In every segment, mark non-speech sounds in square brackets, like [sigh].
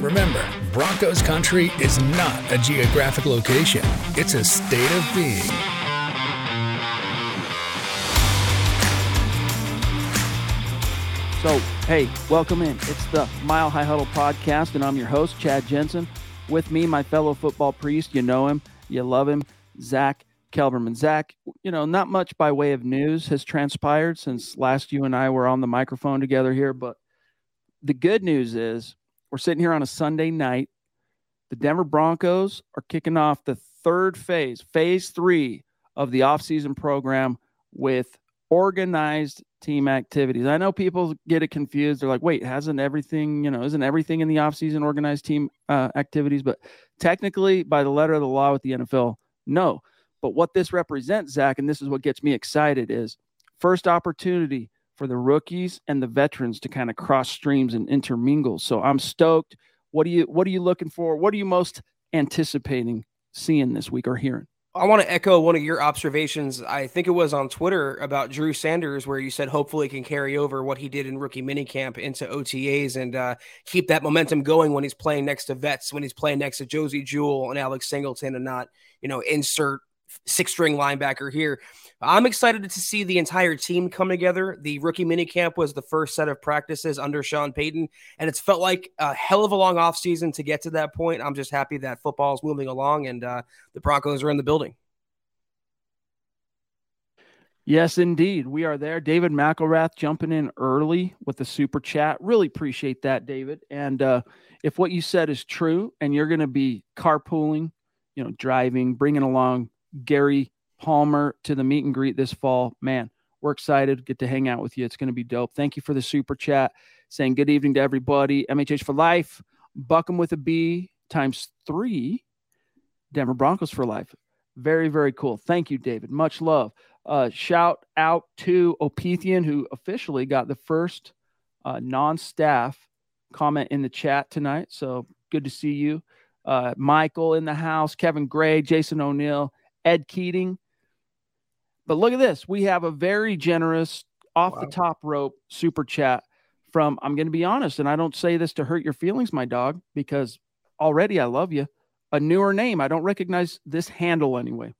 Remember, Broncos country is not a geographic location, it's a state of being. So, hey, welcome in. It's the Mile High Huddle podcast, and I'm your host, Chad Jensen. With me, my fellow football priest. You know him, you love him, Zack Kelberman. Zack, you know, not much by way of news has transpired since last you and I were on the microphone together here, but the good news is we're sitting here on a Sunday night. The Denver Broncos are kicking off the third phase, phase three of the offseason program with organized team activities. I know people get it confused. They're like, wait, hasn't everything, you know, isn't everything in the offseason organized team uh, activities? But technically, by the letter of the law with the NFL, no. But what this represents, Zack, and this is what gets me excited, is first opportunity for the rookies and the veterans to kind of cross streams and intermingle. So I'm stoked. What are you what are you looking for? What are you most anticipating seeing this week or hearing? I want to echo one of your observations. I think it was on Twitter about Drew Sanders, where you said hopefully he can carry over what he did in rookie minicamp into OTAs and uh, keep that momentum going when he's playing next to vets, when he's playing next to Josey Jewell and Alex Singleton, and not you know insert six string linebacker here. I'm excited to see the entire team come together. The rookie minicamp was the first set of practices under Sean Payton, and it's felt like a hell of a long offseason to get to that point. I'm just happy that football is moving along and uh, the Broncos are in the building. Yes, indeed. We are there. David McElrath jumping in early with the super chat. Really appreciate that, David. And uh, if what you said is true and you're going to be carpooling, you know, driving, bringing along Gary Palmer to the meet and greet this fall. Man, we're excited. Get to hang out with you. It's going to be dope. Thank you for the super chat saying good evening to everybody. MHH for life. Buck 'em with a B times three. Denver Broncos for life. Very, very cool. Thank you, David. Much love. Uh, shout out to Opethian, who officially got the first uh, non staff comment in the chat tonight. So good to see you. Uh, Michael in the house, Kevin Gray, Jason O'Neill, Ed Keating. But look at this. We have a very generous off wow. the top rope super chat from, I'm going to be honest, and I don't say this to hurt your feelings, my dog, because already I love you. A newer name. I don't recognize this handle anyway.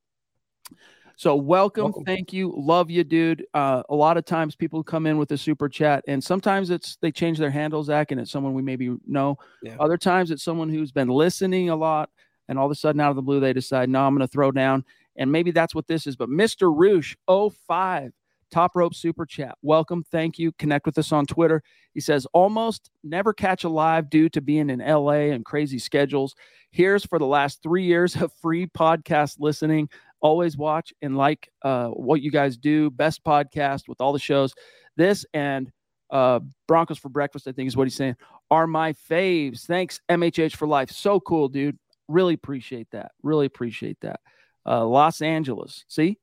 So welcome, welcome. thank you, love you, dude. Uh, a lot of times people come in with a super chat, and sometimes it's they change their handle, Zack, and it's someone we maybe know. Yeah. Other times it's someone who's been listening a lot, and all of a sudden out of the blue they decide, no, I'm going to throw down. And maybe that's what this is. But Mr. Roosh 05, top rope super chat. Welcome. Thank you. Connect with us on Twitter. He says, almost never catch a live due to being in LA and crazy schedules. Here's for the last three years of free podcast listening. Always watch and like uh, what you guys do. Best podcast with all the shows. This and uh, Broncos for breakfast, I think is what he's saying, are my faves. Thanks, MHH for life. So cool, dude. Really appreciate that. Really appreciate that uh, Los Angeles. See,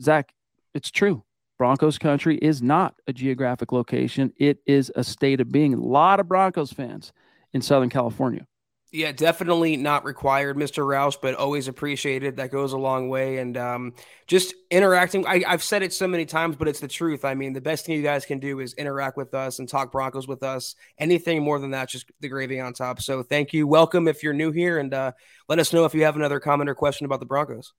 Zack, it's true. Broncos country is not a geographic location, it is a state of being. A lot of Broncos fans in Southern California. Yeah, definitely not required, Mr. Roush, but always appreciated. That goes a long way. And um, just interacting. I, have said it so many times, but it's the truth. I mean, the best thing you guys can do is interact with us and talk Broncos with us. Anything more than that, just the gravy on top. So thank you. Welcome if you're new here, and uh, let us know if you have another comment or question about the Broncos.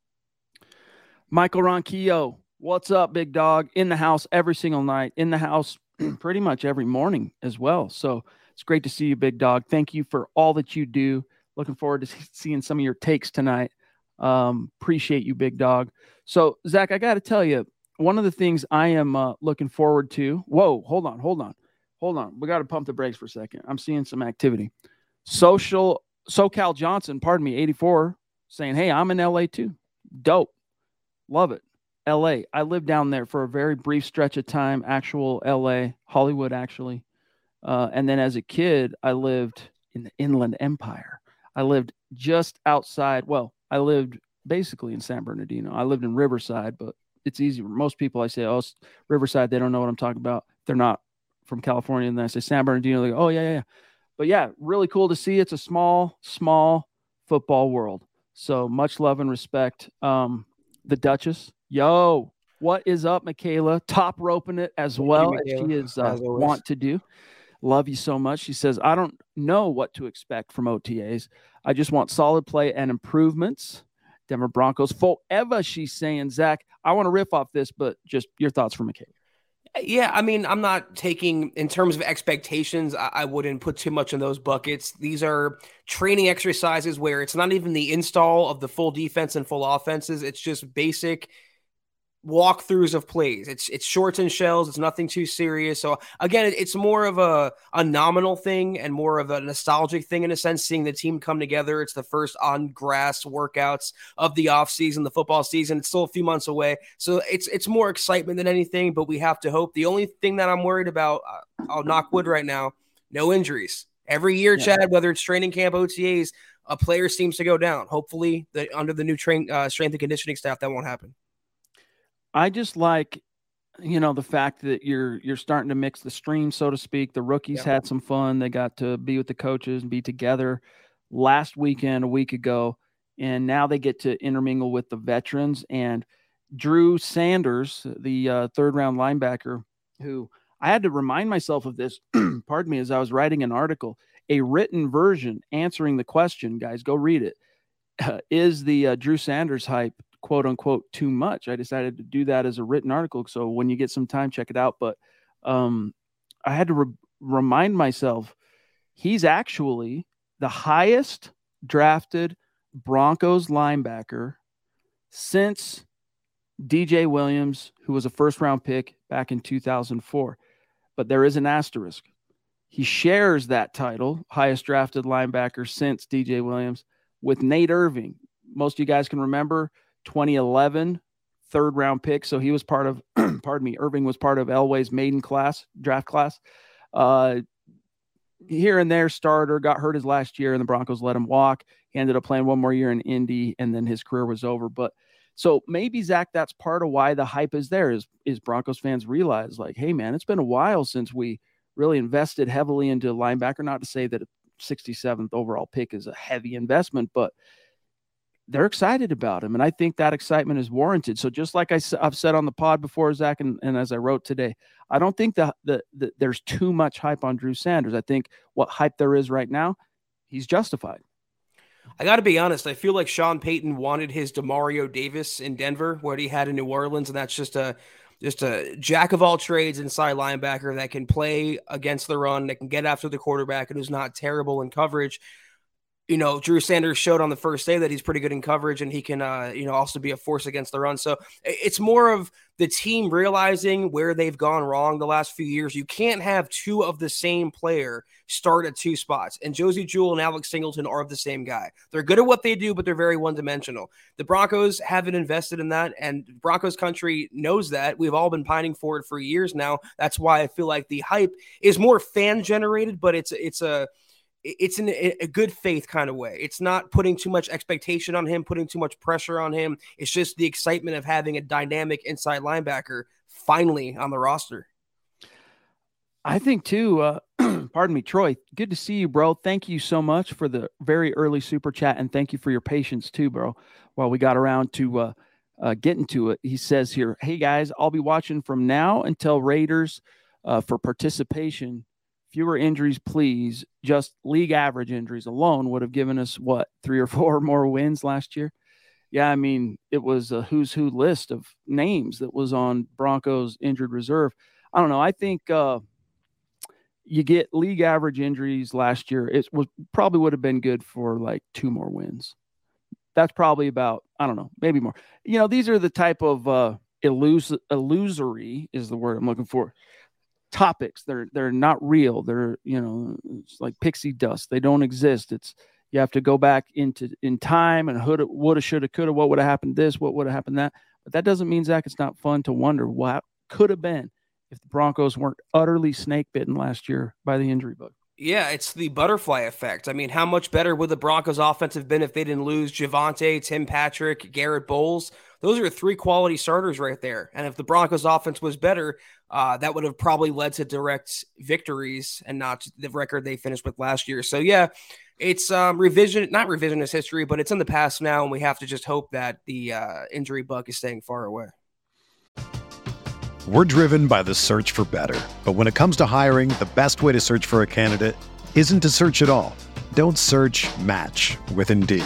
Michael Ronquillo, what's up, big dog? In the house every single night, in the house [clears throat] pretty much every morning as well. So it's great to see you, big dog. Thank you for all that you do. Looking forward to seeing some of your takes tonight. Um, appreciate you, big dog. So, Zack, I got to tell you, one of the things I am uh, looking forward to. Whoa, hold on, hold on, hold on. We got to pump the brakes for a second. I'm seeing some activity. Social SoCal Johnson, pardon me, 84, saying, "Hey, I'm in LA too. Dope, love it. LA. I lived down there for a very brief stretch of time. Actual LA, Hollywood, actually. Uh, and then as a kid, I lived in the Inland Empire. I lived just outside. Well, I lived basically in San Bernardino. I lived in Riverside, but it's easy. Most people I say, oh, Riverside, they don't know what I'm talking about. They're not from California. And then I say San Bernardino, they go, oh, yeah, yeah, yeah. But yeah, really cool to see. It's a small, small football world. So much love and respect. Um, the Duchess, yo, what is up, Michaela? Top roping it as Thank well you, as she is uh, want to do. Love you so much. She says, I don't know what to expect from OTAs. I just want solid play and improvements. Denver Broncos forever, she's saying. Zack, I want to riff off this, but just your thoughts from McKay. Yeah, I mean, I'm not taking in terms of expectations. I, I, wouldn't put too much in those buckets. These are training exercises where it's not even the install of the full defense and full offenses. It's just basic walkthroughs of plays. It's it's shorts and shells. It's nothing too serious. So again, it's more of a a nominal thing and more of a nostalgic thing in a sense. Seeing the team come together. It's the first on grass workouts of the off season, the football season. It's still a few months away, so it's it's more excitement than anything. But we have to hope. The only thing that I'm worried about, uh, I'll knock wood right now, no injuries. Every year, yeah. Chad, whether it's training camp, OTAs, a player seems to go down. Hopefully, the, under the new train uh, strength and conditioning staff, that won't happen. I just like you know the fact that you're you're starting to mix the stream so to speak. The rookies yeah. had some fun. They got to be with the coaches and be together last weekend a week ago and now they get to intermingle with the veterans. And drew sanders the uh, third round linebacker who i had to remind myself of this [clears throat] pardon me as i was writing an article a written version answering the question guys go read it uh, [clears throat] is the uh, drew sanders hype quote unquote too much. I decided to do that as a written article. So when you get some time, check it out. But um, I had to re- remind myself he's actually the highest drafted Broncos linebacker since DJ Williams, who was a first round pick back in 2004. But there is an asterisk. He shares that title, highest drafted linebacker since DJ Williams, with Nate Irving. Most of you guys can remember 2011 third round pick. So he was part of, [clears throat] pardon me, Irving was part of Elway's maiden class, draft class. Uh, here and there, starter, got hurt his last year, and the Broncos let him walk. He ended up playing one more year in Indy, and then his career was over. But so maybe Zack, that's part of why the hype is there. Is is Broncos fans realize like, hey man, it's been a while since we really invested heavily into linebacker. Not to say that a 67th overall pick is a heavy investment, but they're excited about him. And I think that excitement is warranted. So just like I, have said on the pod before, Zack, and, and as I wrote today, I don't think that the, the, there's too much hype on Drew Sanders. I think what hype there is right now, he's justified. I got to be honest. I feel like Sean Payton wanted his Demario Davis in Denver, what he had in New Orleans, and that's just a just a jack of all trades inside linebacker that can play against the run, that can get after the quarterback, and who's not terrible in coverage you know, Drew Sanders showed on the first day that he's pretty good in coverage and he can, uh, you know, also be a force against the run. So it's more of the team realizing where they've gone wrong the last few years. You can't have two of the same player start at two spots. And Josey Jewell and Alex Singleton are of the same guy. They're good at what they do, but they're very one dimensional. The Broncos haven't invested in that, and Broncos country knows that. We've all been pining for it for years now. That's why I feel like the hype is more fan generated, but it's it's a it's in a good faith kind of way. It's not putting too much expectation on him, putting too much pressure on him. It's just the excitement of having a dynamic inside linebacker finally on the roster. I think too. Uh, [clears throat] pardon me, Troy. Good to see you, bro. Thank you so much for the very early super chat, and thank you for your patience too, bro. While we got around to uh, uh, getting to it, he says here, "Hey guys, I'll be watching from now until Raiders uh, for participation. Fewer injuries, please. Just league average injuries alone would have given us what three or four [laughs] more wins last year. Yeah, I mean, it was a who's who list of names that was on Broncos injured reserve. I don't know. I think uh, you get league average injuries last year. It was probably would have been good for like two more wins. That's probably about I don't know, maybe more. You know, these are the type of uh, illus- illusory is the word I'm looking for topics. They're they're not real. They're you know it's like pixie dust. They don't exist. It's you have to go back into in time and woulda, woulda, shoulda, coulda. What would have happened? This. What would have happened? That. But that doesn't mean Zack. It's not fun to wonder what could have been if the Broncos weren't utterly snake bitten last year by the injury bug. Yeah, it's the butterfly effect. I mean, how much better would the Broncos offense have been if they didn't lose Javonte, Tim Patrick, Garett Bolles? Those are three quality starters right there. And if the Broncos offense was better, uh, that would have probably led to direct victories and not the record they finished with last year. So yeah, it's um, revision, not revisionist history, but it's in the past now, and we have to just hope that the uh, injury bug is staying far away. We're driven by the search for better. But when it comes to hiring, the best way to search for a candidate isn't to search at all. Don't search match with Indeed.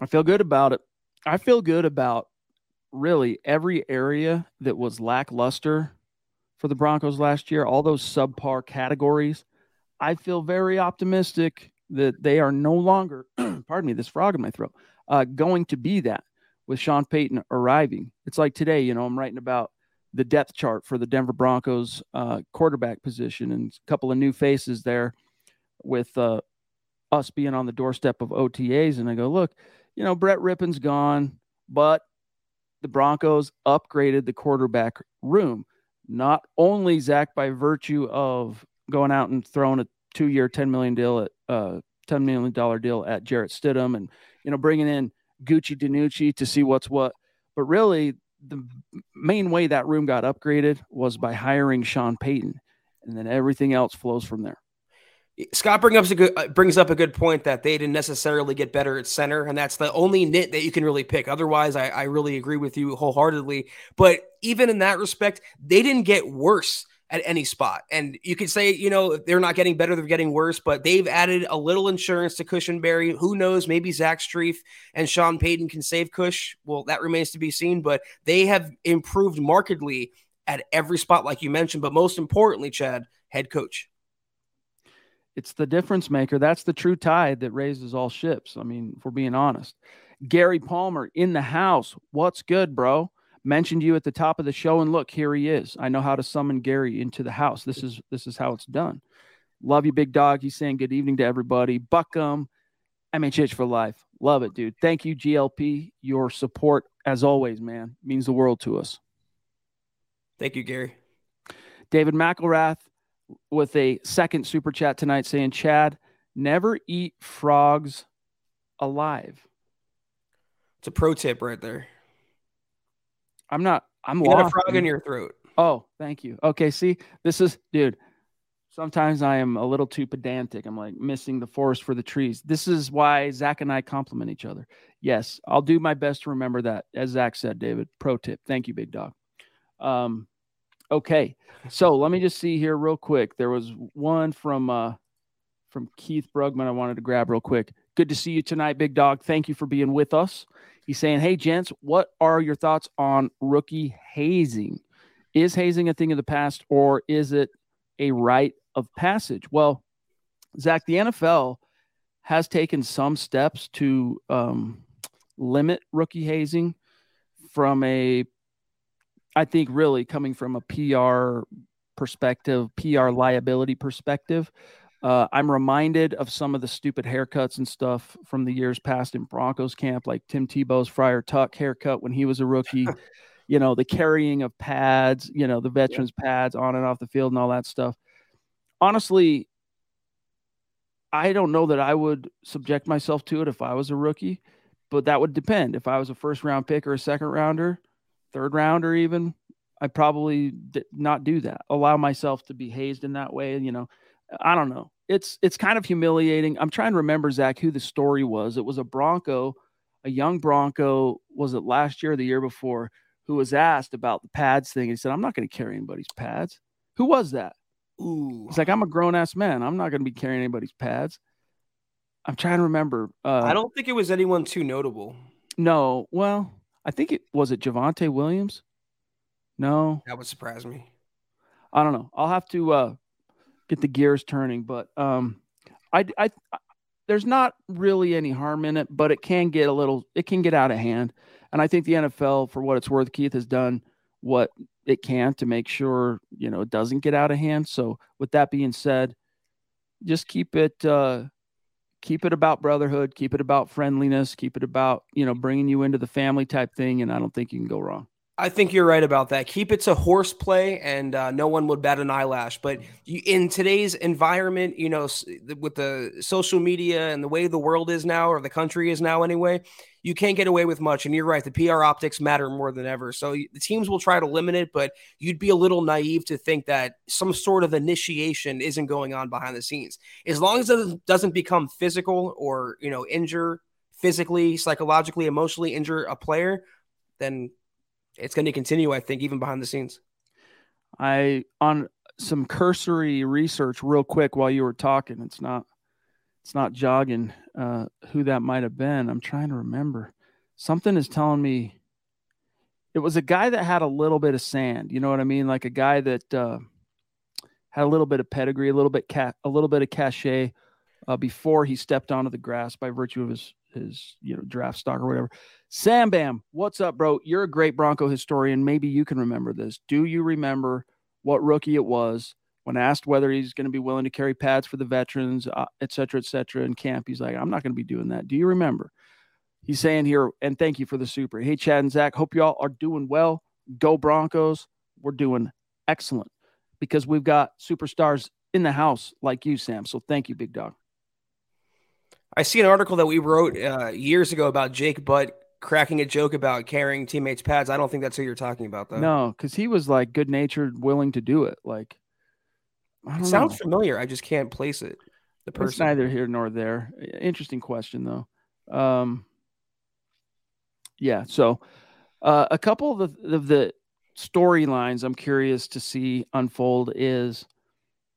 I feel good about it. I feel good about really every area that was lackluster for the Broncos last year, all those subpar categories. I feel very optimistic that they are no longer, [clears throat] pardon me, this frog in my throat, uh, going to be that with Sean Payton arriving. It's like today, you know, I'm writing about the depth chart for the Denver Broncos uh, quarterback position and a couple of new faces there with uh, us being on the doorstep of OTAs. And I go, look, you know, Brett Rypien's gone, but the Broncos upgraded the quarterback room. Not only Zack by virtue of going out and throwing a two-year, ten million deal at uh, ten million dollar deal at Jarrett Stidham, and you know bringing in Gucci DiNucci to see what's what, but really the main way that room got upgraded was by hiring Sean Payton, and then everything else flows from there. Scott brings up a good brings up a good point that they didn't necessarily get better at center, and that's the only nit that you can really pick. Otherwise, I, I really agree with you wholeheartedly. But even in that respect, they didn't get worse at any spot. And you could say, you know, they're not getting better, they're getting worse, but they've added a little insurance to Cushenberry. Who knows? Maybe Zach Strief and Sean Payton can save Cush. Well, that remains to be seen, but they have improved markedly at every spot, like you mentioned. But most importantly, Chad, head coach. It's the difference maker. That's the true tide that raises all ships. I mean, if we're being honest. Gary Palmer in the house. What's good, bro? mentioned you at the top of the show and look here he is i know how to summon gary into the house this is this is how it's done love you big dog he's saying good evening to everybody buckham mhh for life love it dude thank you glp your support as always man means the world to us thank you gary david mcelrath with a second super chat tonight saying chad never eat frogs alive it's a pro tip right there I'm not. I'm you lost. Got a frog in your throat. Oh, thank you. Okay, see, this is, dude. Sometimes I am a little too pedantic. I'm like missing the forest for the trees. This is why Zack and I compliment each other. Yes, I'll do my best to remember that. As Zack said, David, pro tip. Thank you, big dog. Um, Okay. So let me just see here real quick. There was one from uh from Keith Brugman I wanted to grab real quick. Good to see you tonight, big dog. Thank you for being with us. He's saying, Hey gents, what are your thoughts on rookie hazing? Is hazing a thing of the past or is it a rite of passage? Well, Zack, the NFL has taken some steps to um, limit rookie hazing from a I think really coming from a PR perspective, PR liability perspective. Uh, I'm reminded of some of the stupid haircuts and stuff from the years past in Broncos camp, like Tim Tebow's Friar Tuck haircut when he was a rookie. [laughs] you know, the carrying of pads, you know, the veterans' yeah. pads on and off the field and all that stuff. Honestly, I don't know that I would subject myself to it if I was a rookie, but that would depend. If I was a first round pick or a second rounder, third rounder even, I probably did not do that. Allow myself to be hazed in that way. You know, I don't know. It's it's kind of humiliating. I'm trying to remember Zack who the story was. It was a Bronco, a young Bronco. Was it last year or the year before? Who was asked about the pads thing? He said, "I'm not going to carry anybody's pads." Who was that? Ooh, it's like I'm a grown ass man. I'm not going to be carrying anybody's pads. I'm trying to remember. Uh, I don't think it was anyone too notable. No, well, I think it was it Javonte Williams. No, that would surprise me. I don't know. I'll have to uh, get the gears turning, but um, I, I, I, there's not really any harm in it, but it can get a little, it can get out of hand. And I think the NFL, for what it's worth, Keith has done what it can to make sure you know it doesn't get out of hand. So, with that being said, just keep it uh, keep it about brotherhood, keep it about friendliness, keep it about, you know, bringing you into the family type thing. And I don't think you can go wrong. I think you're right about that. Keep it to horseplay, and uh, no one would bat an eyelash. But you, in today's environment, you know, with the social media and the way the world is now, or the country is now anyway, you can't get away with much. And you're right, the PR optics matter more than ever. So the teams will try to limit it, but you'd be a little naive to think that some sort of initiation isn't going on behind the scenes. As long as it doesn't become physical or you know injure physically, psychologically, emotionally injure a player, then it's going to continue, I think, even behind the scenes. I on some cursory research real quick while you were talking. It's not it's not jogging uh, who that might have been. I'm trying to remember. Something is telling me it was a guy that had a little bit of sand. You know what I mean? Like a guy that uh, had a little bit of pedigree, a little bit cat, a little bit of cachet uh, before he stepped onto the grass by virtue of his his you know draft stock or whatever. Sam Bam, what's up, bro? You're a great Bronco historian. Maybe you can remember this. Do you remember what rookie it was when asked whether he's going to be willing to carry pads for the veterans, uh, et cetera, et cetera, in camp? He's like, I'm not going to be doing that. Do you remember? He's saying here, and thank you for the super. Hey, Chad and Zack, hope y'all are doing well. Go Broncos. We're doing excellent because we've got superstars in the house like you, Sam. So thank you, big dog. I see an article that we wrote uh, years ago about Jake Butt cracking a joke about carrying teammates' pads. I don't think that's who you're talking about, though. No, because he was like good natured, willing to do it. Like, it sounds know. familiar. I just can't place it. The person. It's neither here nor there. Interesting question, though. Um, yeah. So, uh, a couple of the, of the storylines I'm curious to see unfold is,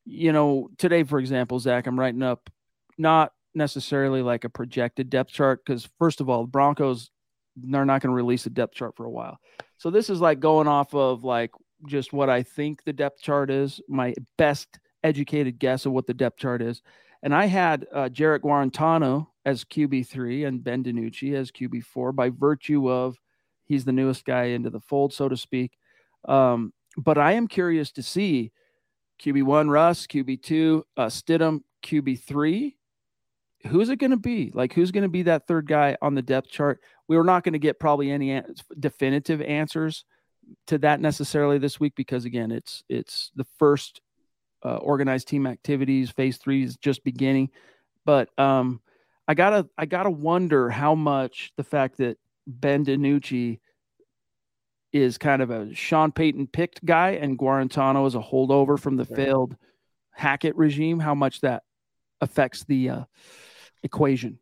you know, today, for example, Zack, I'm writing up not necessarily like a projected depth chart because first of all, Broncos they're not going to release a depth chart for a while. So this is like going off of like just what I think the depth chart is, my best educated guess of what the depth chart is. And I had uh, Jarrett Guarantano as QB3 and Ben DiNucci as QB4 by virtue of he's the newest guy into the fold, so to speak. Um, but I am curious to see QB1 Russ, QB2 uh, Stidham, QB3 who's it going to be? Like, who's going to be that third guy on the depth chart? We are not going to get probably any an- definitive answers to that necessarily this week because again, it's it's the first uh, organized team activities. Phase three is just beginning, but um, I gotta I gotta wonder how much the fact that Ben DiNucci is kind of a Sean Payton picked guy and Guarantano is a holdover from the failed Hackett regime, how much that affects the uh, equation.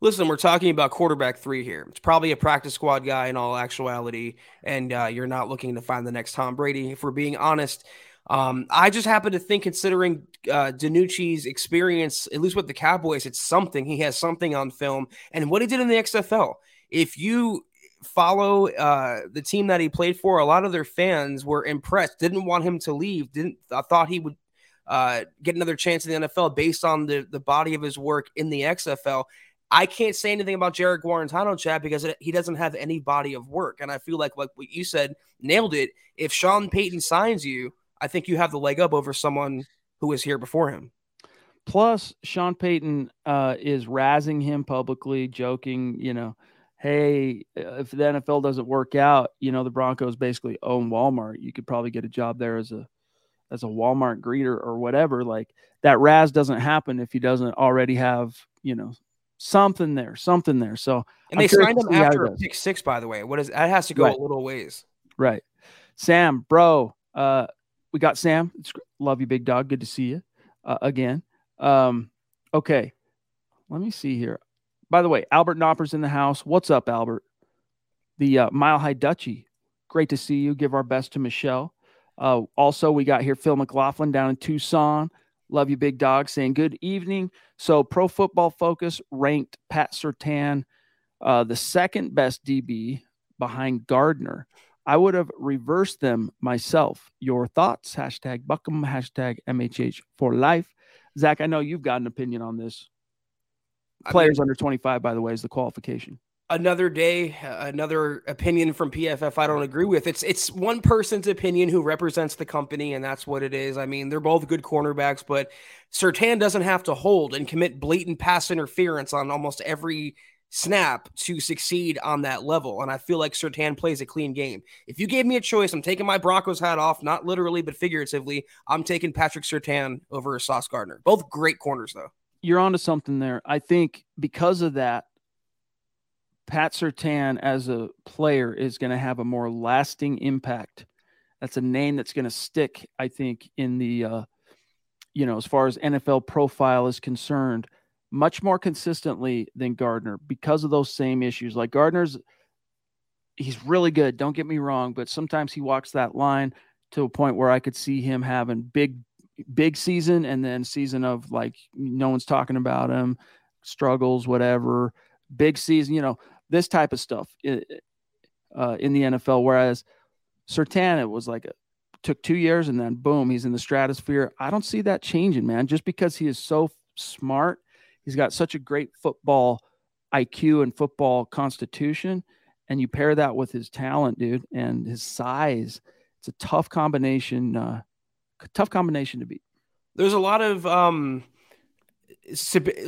Listen, we're talking about quarterback three here. It's probably a practice squad guy in all actuality, and uh, you're not looking to find the next Tom Brady. If we're being honest, um, I just happen to think, considering uh, DiNucci's experience, at least with the Cowboys, it's something. He has something on film, and what he did in the XFL. If you follow uh, the team that he played for, a lot of their fans were impressed. Didn't want him to leave. Didn't I thought he would uh, get another chance in the NFL based on the the body of his work in the XFL. I can't say anything about Jarrett Guarantano, Chad, because it, he doesn't have any body of work. And I feel like, like what you said, nailed it. If Sean Payton signs you, I think you have the leg up over someone who was here before him. Plus, Sean Payton uh, is razzing him publicly, joking, you know, hey, if the NFL doesn't work out, you know, the Broncos basically own Walmart. You could probably get a job there as a as a Walmart greeter or whatever. Like that razz doesn't happen if he doesn't already have, you know, something there, something there. So and I'm they signed him after a pick six, by the way. What is that has to go right. a little ways. Right. Sam, bro, uh, we got Sam. It's, love you, big dog. Good to see you uh, again. Um, okay. Let me see here. By the way, Albert Knopper's in the house. What's up, Albert? The uh, Mile High Dutchy. Great to see you. Give our best to Michelle. Uh, also, we got here Phil McLaughlin down in Tucson. Love you, big dog, saying good evening. So, Pro Football Focus ranked Pat Surtain uh, the second best DB behind Gardner. I would have reversed them myself. Your thoughts? Hashtag Buckham, hashtag MHH for life. Zack, I know you've got an opinion on this. Players I mean, under 25, by the way, is the qualification another day, uh, another opinion from PFF I don't agree with. It's it's one person's opinion who represents the company, and that's what it is. I mean, they're both good cornerbacks, but Surtain doesn't have to hold and commit blatant pass interference on almost every snap to succeed on that level. And I feel like Surtain plays a clean game. If you gave me a choice, I'm taking my Broncos hat off, not literally, but figuratively. I'm taking Patrick Surtain over Sauce Gardner. Both great corners, though. You're onto something there. I think because of that, Pat Surtain as a player is going to have a more lasting impact. That's a name that's going to stick, I think, in the, uh, you know, as far as NFL profile is concerned, much more consistently than Gardner because of those same issues. Like Gardner's, he's really good. Don't get me wrong, but sometimes he walks that line to a point where I could see him having big, big season and then season of like no one's talking about him, struggles, whatever. Big season, you know this type of stuff uh, in the NFL. Whereas Surtain, it was like a, took two years and then boom, he's in the stratosphere. I don't see that changing, man. Just because he is so smart, he's got such a great football IQ and football constitution, and you pair that with his talent, dude, and his size. It's a tough combination. Uh, tough combination to beat. There's a lot of um,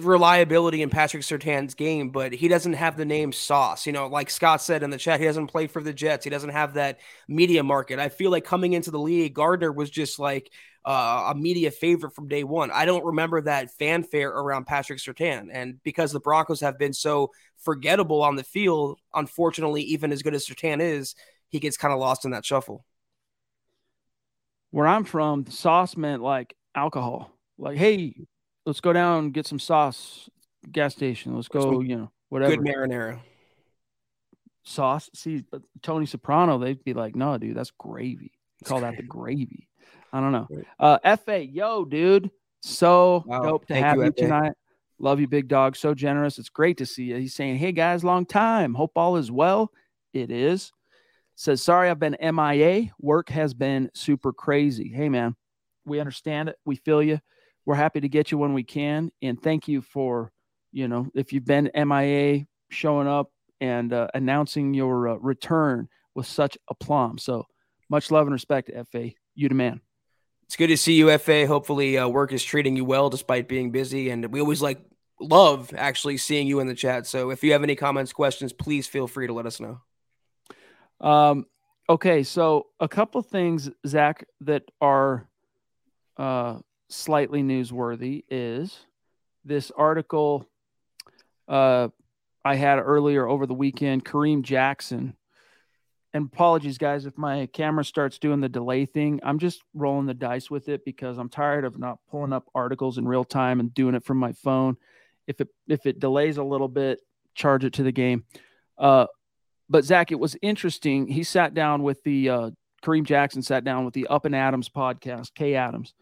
reliability in Patrick Surtain's game, but he doesn't have the name Sauce. You know, like Scott said in the chat, he doesn't play for the Jets. He doesn't have that media market. I feel like coming into the league, Gardner was just like uh, a media favorite from day one. I don't remember that fanfare around Patrick Sertan, and because the Broncos have been so forgettable on the field, unfortunately, even as good as Surtain is, he gets kind of lost in that shuffle. Where I'm from, sauce meant like alcohol. Like, hey, let's go down and get some sauce gas station. Let's go, you know, whatever. Good marinara. Sauce. See, Tony Soprano, they'd be like, no, dude, that's gravy. Call that the [laughs] gravy. I don't know. Uh FA, yo, dude. So wow. dope to Thank have you, you tonight. Love you, big dog. So generous. It's great to see you. He's saying, Hey guys, long time. Hope all is well. It is. Says, sorry, I've been MIA. Work has been super crazy. Hey man, we understand it. We feel you we're happy to get you when we can. And thank you for, you know, if you've been MIA showing up and uh, announcing your uh, return with such aplomb. So much love and respect, FA. You the man. It's good to see you, FA. Hopefully, uh, work is treating you well despite being busy. And we always like love actually seeing you in the chat. So if you have any comments, questions, please feel free to let us know. Um, okay. So a couple things, Zack, that are uh, slightly newsworthy is this article uh, I had earlier over the weekend. Kareem Jackson, and apologies, guys, if my camera starts doing the delay thing. I'm just rolling the dice with it because I'm tired of not pulling up articles in real time and doing it from my phone. If it if it delays a little bit, charge it to the game. Uh, but Zack, it was interesting. He sat down with the uh, Kareem Jackson sat down with the Up and Adams podcast, Kay Adams,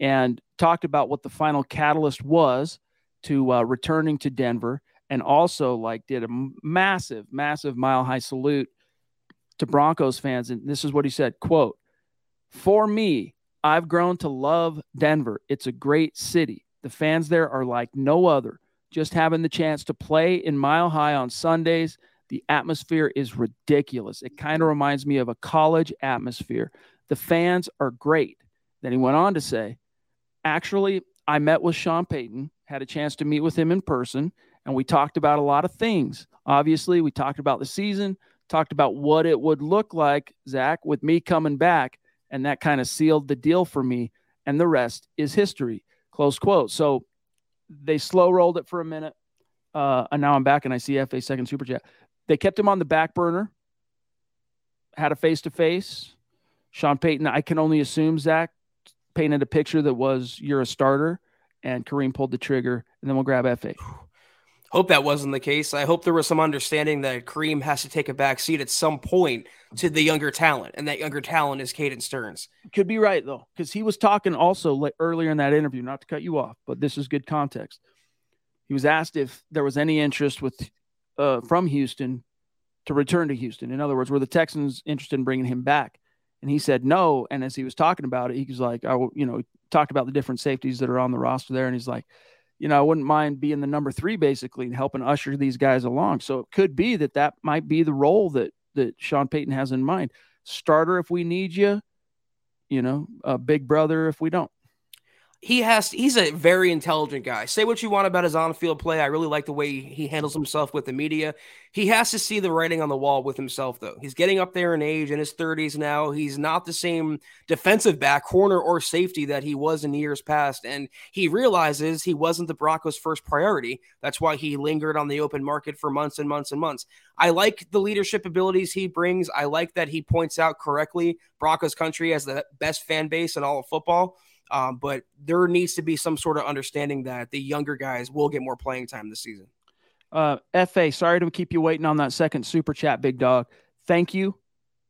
and talked about what the final catalyst was to uh, returning to Denver, and also like did a massive, massive mile high salute to Broncos fans. And this is what he said: "Quote, for me, I've grown to love Denver. It's a great city. The fans there are like no other. Just having the chance to play in Mile High on Sundays." The atmosphere is ridiculous. It kind of reminds me of a college atmosphere. The fans are great. Then he went on to say, Actually, I met with Sean Payton, had a chance to meet with him in person, and we talked about a lot of things. Obviously, we talked about the season, talked about what it would look like, Zack, with me coming back. And that kind of sealed the deal for me. And the rest is history. Close quote. So they slow rolled it for a minute. Uh, and now I'm back and I see FA second super chat. They kept him on the back burner, had a face to face. Sean Payton, I can only assume, Zack, painted a picture that was you're a starter, and Kareem pulled the trigger, and then we'll grab FA. [sighs] Hope that wasn't the case. I hope there was some understanding that Kareem has to take a back seat at some point to the younger talent, and that younger talent is Caden Sterns. Could be right though, because he was talking also like earlier in that interview. Not to cut you off, but this is good context. He was asked if there was any interest with uh, from Houston to return to Houston. In other words, were the Texans interested in bringing him back? And he said no. And as he was talking about it, he was like, I, you know, talked about the different safeties that are on the roster there. And he's like, you know, I wouldn't mind being the number three basically and helping usher these guys along. So it could be that that might be the role that that Sean Payton has in mind. Starter if we need you, you know, a big brother if we don't he has he's a very intelligent guy. Say what you want about his on-field play. I really like the way he handles himself with the media. He has to see the writing on the wall with himself though. He's getting up there in age in his 30s now. He's not the same defensive back, corner or safety that he was in years past and he realizes he wasn't the Broncos first priority. That's why he lingered on the open market for months and months and months. I like the leadership abilities he brings. I like that he points out correctly Broncos country as the best fan base in all of football. Um, but there needs to be some sort of understanding that the younger guys will get more playing time this season. Uh, FA, sorry to keep you waiting on that second super chat, big dog. Thank you.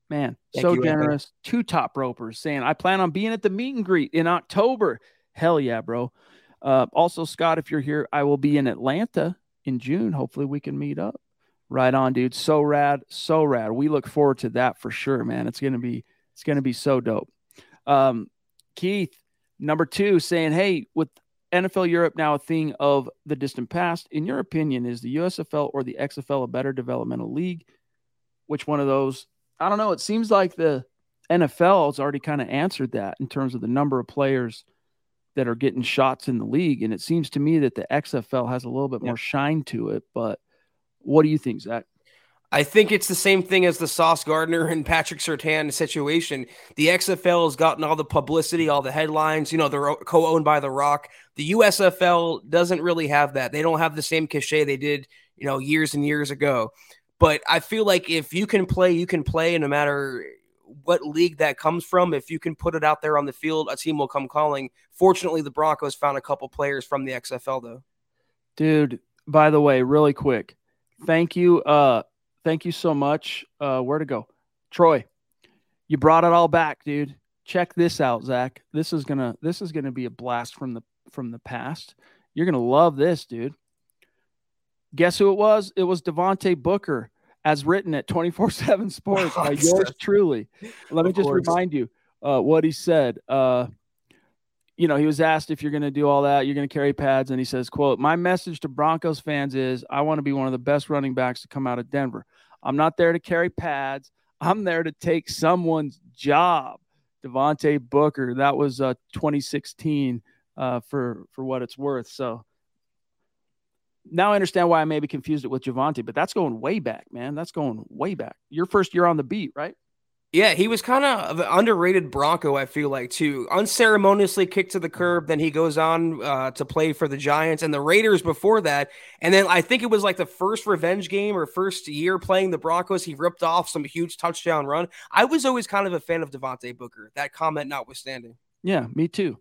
Man, Thank so you, generous. FA. Two top ropers saying, I plan on being at the meet and greet in October. Hell yeah, bro. Uh, also, Scott, if you're here, I will be in Atlanta in June. Hopefully, we can meet up. Right on, dude. So rad, so rad. We look forward to that for sure, man. It's gonna be, it's gonna be so dope. Um, Keith, Number two, saying, hey, with NFL Europe now a thing of the distant past, in your opinion, is the USFL or the XFL a better developmental league? Which one of those? I don't know. It seems like the NFL has already kind of answered that in terms of the number of players that are getting shots in the league. And it seems to me that the XFL has a little bit more shine to it. But what do you think, Zack? I think it's the same thing as the Sauce Gardner and Patrick Surtain situation. The XFL has gotten all the publicity, all the headlines. You know, they're co-owned by The Rock. The USFL doesn't really have that. They don't have the same cachet they did, you know, years and years ago. But I feel like if you can play, you can play, no matter what league that comes from. If you can put it out there on the field, a team will come calling. Fortunately, the Broncos found a couple players from the XFL, though. Dude, by the way, really quick, thank you. Uh, thank you so much. Uh, where to go? Troy, you brought it all back, dude. Check this out, Zack. This is gonna this is gonna be a blast from the from the past. You're gonna love this, dude. Guess who it was? It was Devontae Booker, as written at 24-7 Sports by [laughs] yours truly. Let me just remind you uh, what he said. Uh, you know, he was asked if you're going to do all that, you're going to carry pads, and he says, "quote My message to Broncos fans is, I want to be one of the best running backs to come out of Denver. I'm not there to carry pads. I'm there to take someone's job." Devontae Booker, that was uh, 2016 uh, for for what it's worth. So now I understand why I maybe confused it with Javonte, but that's going way back, man. That's going way back. Your first year on the beat, right? Yeah, he was kind of an underrated Bronco, I feel like, too. Unceremoniously kicked to the curb. Then he goes on uh, to play for the Giants and the Raiders before that. And then I think it was like the first revenge game or first year playing the Broncos. He ripped off some huge touchdown run. I was always kind of a fan of Devontae Booker, that comment notwithstanding. Yeah, me too.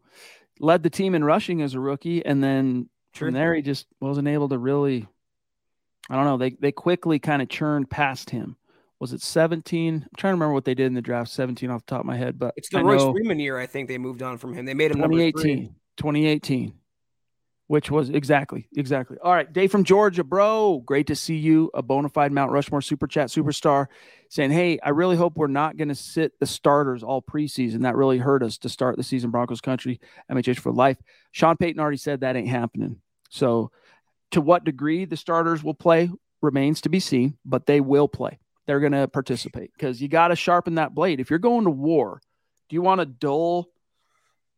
Led the team in rushing as a rookie and then True. From there, he just wasn't able to really. I don't know. They they quickly kind of churned past him. Was it 17? I'm trying to remember what they did in the draft. 17 off the top of my head, but it's the I Royce Freeman year. I think they moved on from him. They made him 2018. 2018 which was exactly, exactly. All right, Dave from Georgia, bro. Great to see you, a bona fide Mount Rushmore super chat superstar, saying, Hey, I really hope we're not going to sit the starters all preseason. That really hurt us to start the season, Broncos country, MHH for life. Sean Payton already said that ain't happening. So, to what degree the starters will play remains to be seen, but they will play. They're going to participate because you got to sharpen that blade. If you're going to war, do you want a dull,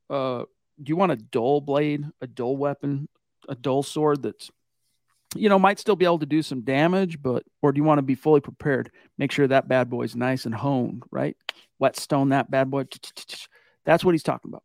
uh, do you want a dull blade, a dull weapon, a dull sword that's you know might still be able to do some damage, but or do you want to be fully prepared? Make sure that bad boy's nice and honed, right? Whetstone that bad boy. That's what he's talking about.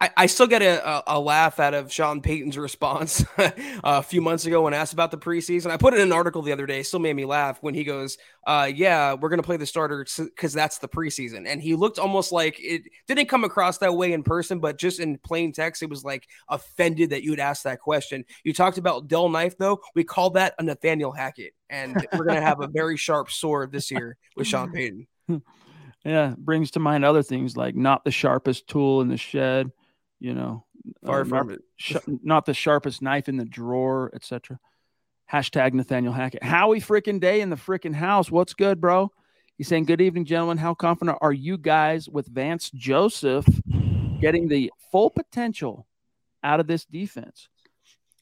I, I still get a, a, laugh out of Sean Payton's [laughs] response a few months ago when asked about the preseason. I put in an article the other day. Still made me laugh when he goes, uh, "Yeah, we're going to play the starter because that's the preseason." And he looked almost like it didn't come across that way in person, but just in plain text, it was like offended that you would ask that question. You talked about dull knife, though. We call that a Nathaniel Hackett, and we're going to have a very sharp sword this year with Sean Payton. [laughs] Yeah, brings to mind other things like not the sharpest tool in the shed you know, far uh, from it. Sh- not the sharpest knife in the drawer, etc. Hashtag Nathaniel Hackett. Howie freaking day in the freaking house. What's good, bro? He's saying, Good evening, gentlemen. How confident are you guys with Vance Joseph getting the full potential out of this defense?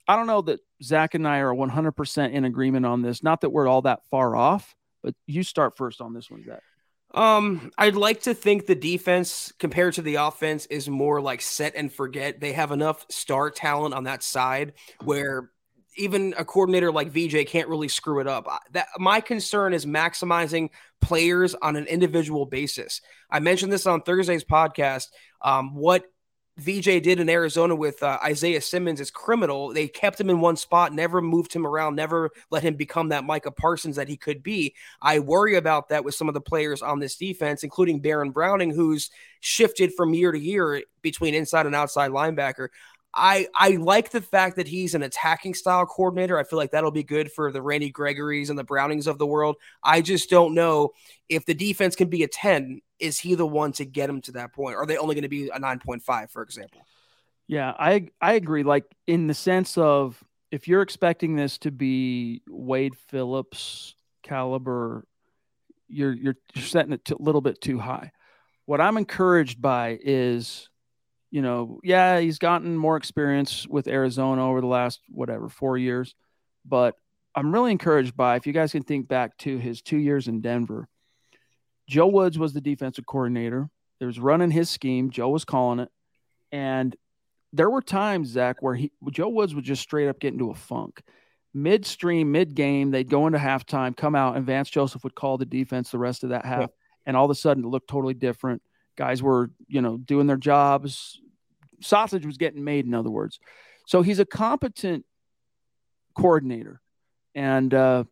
I don't know that Zach and I are 100% in agreement on this. Not that we're all that far off, but you start first on this one, Zach. Um, I'd like to think the defense compared to the offense is more like set and forget. They have enough star talent on that side where even a coordinator like VJ can't really screw it up. That my concern is maximizing players on an individual basis. I mentioned this on Thursday's podcast. Um, what VJ did in Arizona with uh, Isaiah Simmons is criminal. They kept him in one spot, never moved him around, never let him become that Micah Parsons that he could be. I worry about that with some of the players on this defense, including Baron Browning, who's shifted from year to year between inside and outside linebacker. I I like the fact that he's an attacking style coordinator. I feel like that'll be good for the Randy Gregories and the Brownings of the world. I just don't know if the defense can be a 10, is he the one to get him to that point? Are they only going to be a 9.5, for example? Yeah, I I agree. Like in the sense of if you're expecting this to be Wade Phillips caliber, you're you're setting it a little bit too high. What I'm encouraged by is you know, yeah, he's gotten more experience with Arizona over the last whatever four years, but I'm really encouraged by if you guys can think back to his two years in Denver. Joe Woods was the defensive coordinator. There was running his scheme. Joe was calling it, and there were times Zach where he Joe Woods would just straight up get into a funk. Midstream, mid game, they'd go into halftime, come out, and Vance Joseph would call the defense the rest of that half, yeah. and all of a sudden it looked totally different. Guys were, you know, doing their jobs, sausage was getting made, in other words. So he's a competent coordinator. And uh,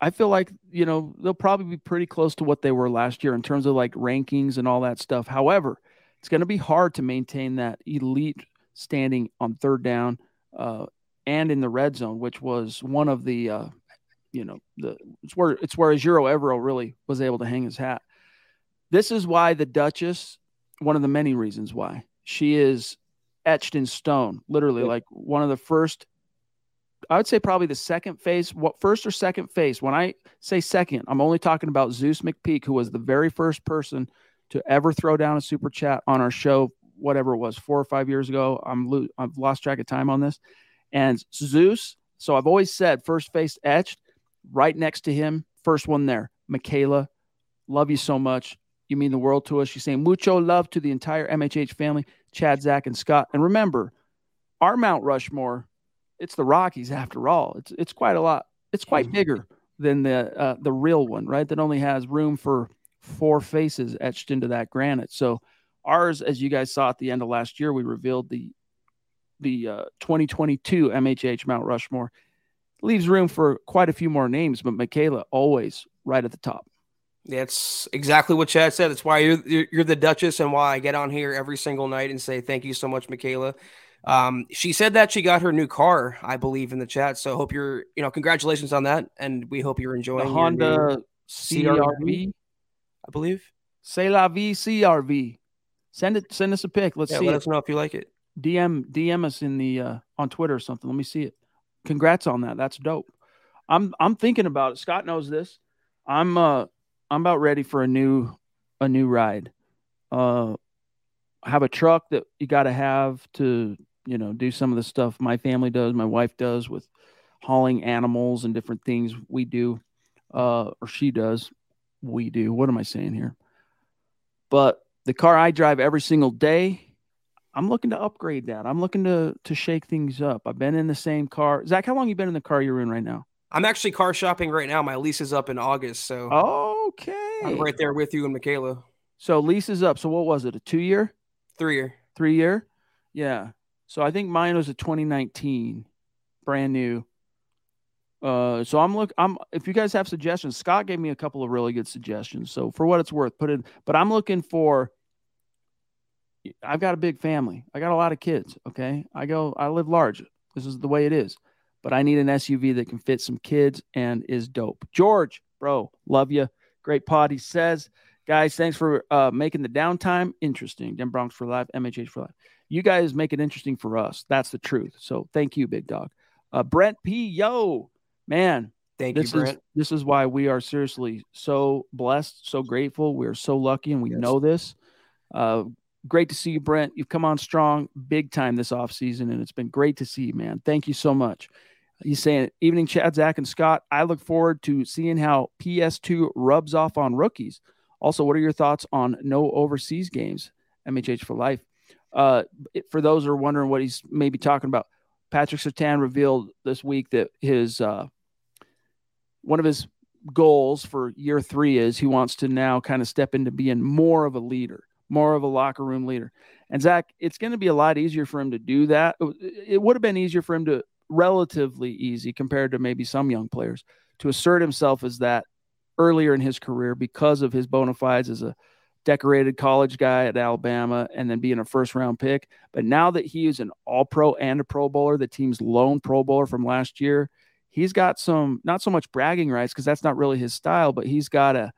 I feel like, you know, they'll probably be pretty close to what they were last year in terms of like rankings and all that stuff. However, it's going to be hard to maintain that elite standing on third down uh, and in the red zone, which was one of the, uh, you know, the it's where it's where Ejiro Evero really was able to hang his hat. This is why the Duchess, one of the many reasons why she is etched in stone, literally, like one of the first. I would say probably the second face, what first or second face. When I say second, I'm only talking about Zeus McPeak, who was the very first person to ever throw down a super chat on our show, whatever it was, four or five years ago. I'm lo- I've lost track of time on this. And Zeus, so I've always said first face etched, right next to him, first one there, Michaela. Love you so much. You mean the world to us. She's saying mucho love to the entire MHH family, Chad, Zach, and Scott. And remember, our Mount Rushmore, it's the Rockies after all. It's it's quite a lot. It's quite mm-hmm. bigger than the uh, the real one, right? That only has room for four faces etched into that granite. So ours, as you guys saw at the end of last year, we revealed the the uh, 2022 MHH Mount Rushmore leaves room for quite a few more names, but Michaela always right at the top. That's exactly what Chad said. That's why you're, you're the Duchess and why I get on here every single night and say thank you so much, Michaela. Um, she said that she got her new car, I believe, in the chat. So hope you're, you know, congratulations on that, and we hope you're enjoying the Honda CRV, I believe. C'est la vie CRV. Send it. Send us a pic. Let's yeah, see. Let it. us know if you like it. DM DM us in the uh, on Twitter or something. Let me see it. Congrats on that. That's dope. I'm I'm thinking about it. Scott knows this. I'm uh I'm about ready for a new a new ride. Uh have a truck that you got to have to, you know, do some of the stuff my family does, my wife does with hauling animals and different things we do uh or she does. We do. What am I saying here? But the car I drive every single day, I'm looking to upgrade that. I'm looking to to shake things up. I've been in the same car. Zach, how long you been in the car you're in right now? I'm actually car shopping right now. My lease is up in August, so okay, I'm right there with you and Michaela. So lease is up. So what was it? A two year, three year, three year? Yeah. So I think mine was a 2019, brand new. Uh, so I'm look. I'm if you guys have suggestions, Scott gave me a couple of really good suggestions. So for what it's worth, put it. But I'm looking for. I've got a big family. I got a lot of kids. Okay, I go. I live large. This is the way it is. But I need an SUV that can fit some kids and is dope. George, bro, love you. Great pod. He says, guys, thanks for uh, making the downtime interesting. Den Bronx for life, MHH for life. You guys make it interesting for us. That's the truth. So thank you, big dog. Uh, Brent P. Yo, man. Thank this you, Brent. Is, this is why we are seriously so blessed, so grateful. We're so lucky, and we Yes. know this. Uh, great to see you, Brent. You've come on strong, big time this offseason, and it's been great to see you, man. Thank you so much. He's saying, Evening, Chad, Zach, and Scott. I look forward to seeing how PS2 rubs off on rookies. Also, what are your thoughts on no overseas games? MHH for life. Uh, for those who are wondering what he's maybe talking about, Patrick Surtain revealed this week that his uh, one of his goals for year three is he wants to now kind of step into being more of a leader, more of a locker room leader. And Zach, it's going to be a lot easier for him to do that. It would have been easier for him to relatively easy compared to maybe some young players to assert himself as that earlier in his career because of his bona fides as a decorated college guy at Alabama and then being a first round pick. But now that he is an all pro and a pro bowler, the team's lone pro bowler from last year, he's got some not so much bragging rights because that's not really his style, but he's got a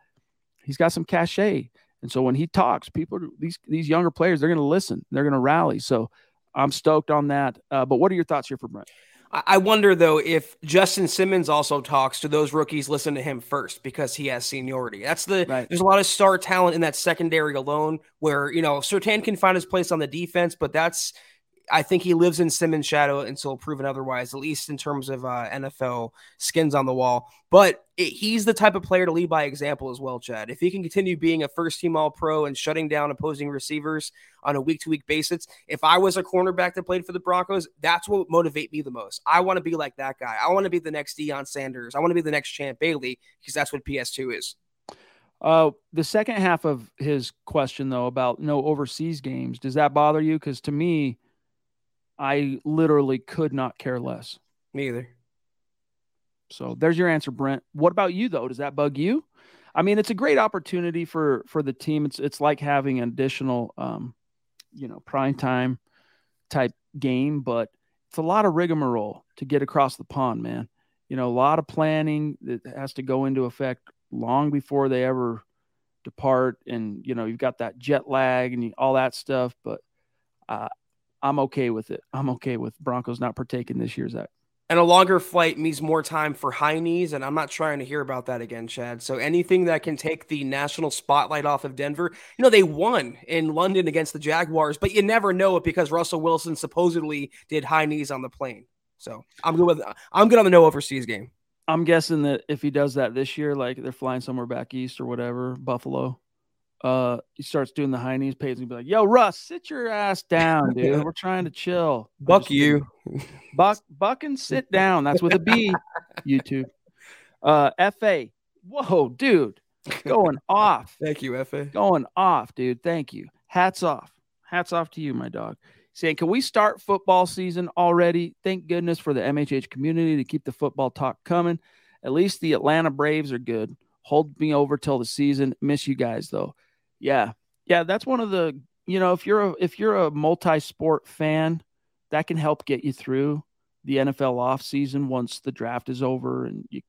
he's got some cachet. And so when he talks, people these these younger players, they're going to listen, they're going to rally. So I'm stoked on that. Uh, but what are your thoughts here for Brent? I wonder though if Justin Simmons also talks to those rookies, listen to him first because he has seniority. That's the Right. there's a lot of star talent in that secondary alone. Where you know Surtain can find his place on the defense, but that's I think he lives in Simmons' shadow until proven otherwise, at least in terms of uh, NFL skins on the wall. But it, he's the type of player to lead by example as well, Chad. If he can continue being a first team All Pro and shutting down opposing receivers on a week to week basis, if I was a cornerback that played for the Broncos, that's what would motivate me the most. I want to be like that guy. I want to be the next Deion Sanders. I want to be the next Champ Bailey because that's what PS2 is. Uh, the second half of his question, though, about no overseas games, does that bother you? Because to me, I literally could not care less. Me either. So there's your answer, Brent. What about you, though? Does that bug you? I mean, it's a great opportunity for for the team. It's it's like having an additional, um, you know, prime time type game, but it's a lot of rigmarole to get across the pond, man. You know, a lot of planning that has to go into effect long before they ever depart, and you know, you've got that jet lag and all that stuff. But uh, I'm okay with it. I'm okay with Broncos not partaking this year, Zach. And a longer flight means more time for high knees, and I'm not trying to hear about that again, Chad. So anything that can take the national spotlight off of Denver, you know, they won in London against the Jaguars, but you never know it because Russell Wilson supposedly did high knees on the plane. So I'm good with I'm good on the no overseas game. I'm guessing that if he does that this year, like they're flying somewhere back east or whatever, Buffalo, uh, he starts doing the high knees, Peyton's gonna be like, "Yo, Russ, sit your ass down, dude. [laughs] We're trying to chill." Buck you. Buck, buck, and sit down. That's with a B. [laughs] YouTube. Uh, Fa. Whoa, dude, going [laughs] off, Thank you, FA. going off, dude. Thank you. Hats off. Hats off to you, my dog. Saying, can we start football season already? Thank goodness for the MHH community to keep the football talk coming. At least the Atlanta Braves are good. Hold me over till the season. Miss you guys though. Yeah, yeah. That's one of the you know if you're a if you're a multi-sport fan, that can help get you through the NFL offseason once the draft is over. And you,